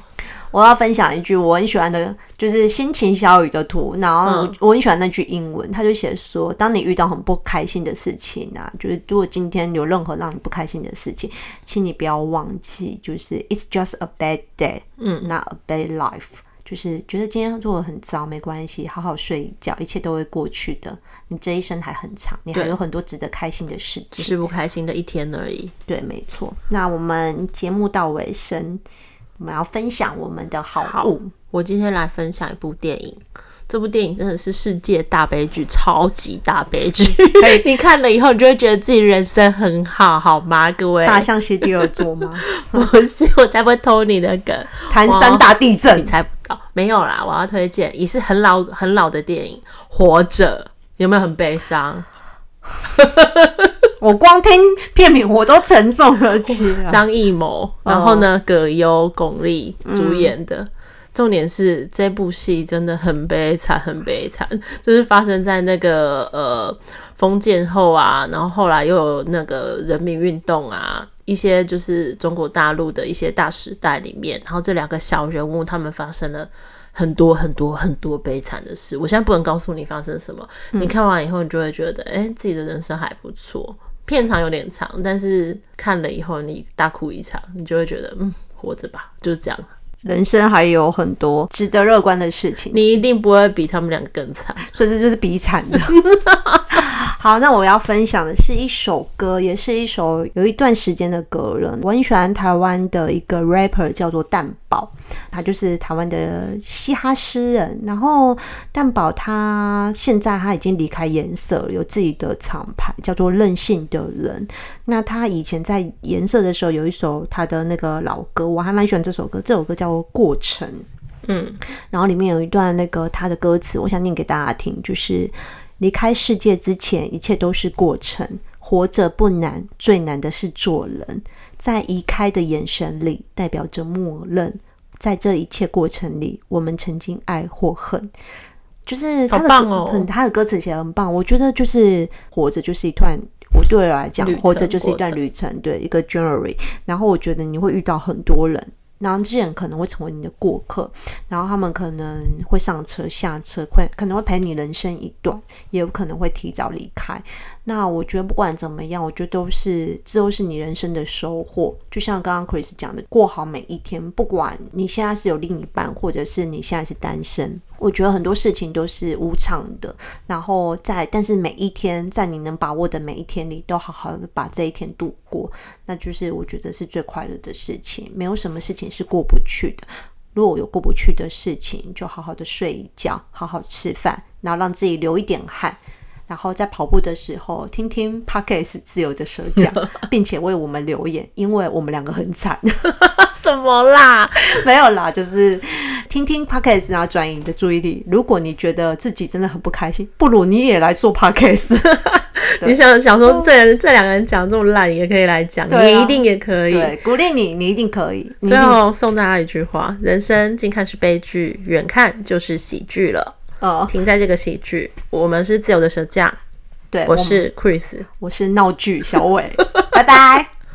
我要分享一句我很喜欢的，就是心情小雨的图。然后我很喜欢那句英文，他就写说：当你遇到很不开心的事情啊，就是如果今天有任何让你不开心的事情，请你不要忘记，就是 It's just a bad day，嗯，not a bad life。就是觉得今天做的很糟，没关系，好好睡一觉，一切都会过去的。你这一生还很长，你还有很多值得开心的事情，是不开心的一天而已。对，没错。那我们节目到尾声。我们要分享我们的好物。好，我今天来分享一部电影，这部电影真的是世界大悲剧，超级大悲剧。(laughs) 你看了以后，你就会觉得自己人生很好，好吗？各位，大象席地而坐吗？(laughs) 不是，我才不会偷你的梗。唐山大地震，你猜不到。没有啦，我要推荐也是很老很老的电影《活着》，有没有很悲伤？(laughs) 我光听片名我都承受得起。(laughs) 张艺谋，然后呢，葛优、巩俐主演的。嗯、重点是这部戏真的很悲惨，很悲惨，就是发生在那个呃封建后啊，然后后来又有那个人民运动啊，一些就是中国大陆的一些大时代里面，然后这两个小人物他们发生了很多很多很多悲惨的事。我现在不能告诉你发生什么，嗯、你看完以后你就会觉得，哎、欸，自己的人生还不错。片长有点长，但是看了以后你大哭一场，你就会觉得嗯，活着吧，就是这样。人生还有很多值得乐观的事情，你一定不会比他们两个更惨，所以这就是比惨的。(laughs) 好，那我要分享的是一首歌，也是一首有一段时间的歌了。我很喜欢台湾的一个 rapper，叫做蛋宝，他就是台湾的嘻哈诗人。然后蛋宝他现在他已经离开颜色了，有自己的厂牌，叫做任性的人。那他以前在颜色的时候，有一首他的那个老歌，我还蛮喜欢这首歌。这首歌叫做《过程》，嗯，然后里面有一段那个他的歌词，我想念给大家听，就是。离开世界之前，一切都是过程。活着不难，最难的是做人。在移开的眼神里，代表着默认。在这一切过程里，我们曾经爱或恨。就是他的哦，很、哦、他的歌词写的很棒。我觉得就是活着就是一段，我对我来讲，活着就是一段旅程，对一个 journey。然后我觉得你会遇到很多人。然后这些人可能会成为你的过客，然后他们可能会上车下车，会可能会陪你人生一段，也有可能会提早离开。那我觉得不管怎么样，我觉得都是这都是你人生的收获。就像刚刚 Chris 讲的，过好每一天，不管你现在是有另一半，或者是你现在是单身。我觉得很多事情都是无常的，然后在但是每一天在你能把握的每一天里，都好好的把这一天度过，那就是我觉得是最快乐的事情。没有什么事情是过不去的。如果有过不去的事情，就好好的睡一觉，好好吃饭，然后让自己流一点汗。然后在跑步的时候听听 Podcast 自由的舌讲，(laughs) 并且为我们留言，因为我们两个很惨。(laughs) 什么啦？(laughs) 没有啦，就是听听 Podcast，然后转移你的注意力。如果你觉得自己真的很不开心，不如你也来做 Podcast。你想想说，这人这两个人讲这么烂，也可以来讲，啊、你一定也可以。对，鼓励你，你一定可以。最后送大家一句话：人生近看是悲剧，远看就是喜剧了。哦，停在这个喜剧，我们是自由的舌酱，对，我是 Chris，我是闹剧小伟，拜拜。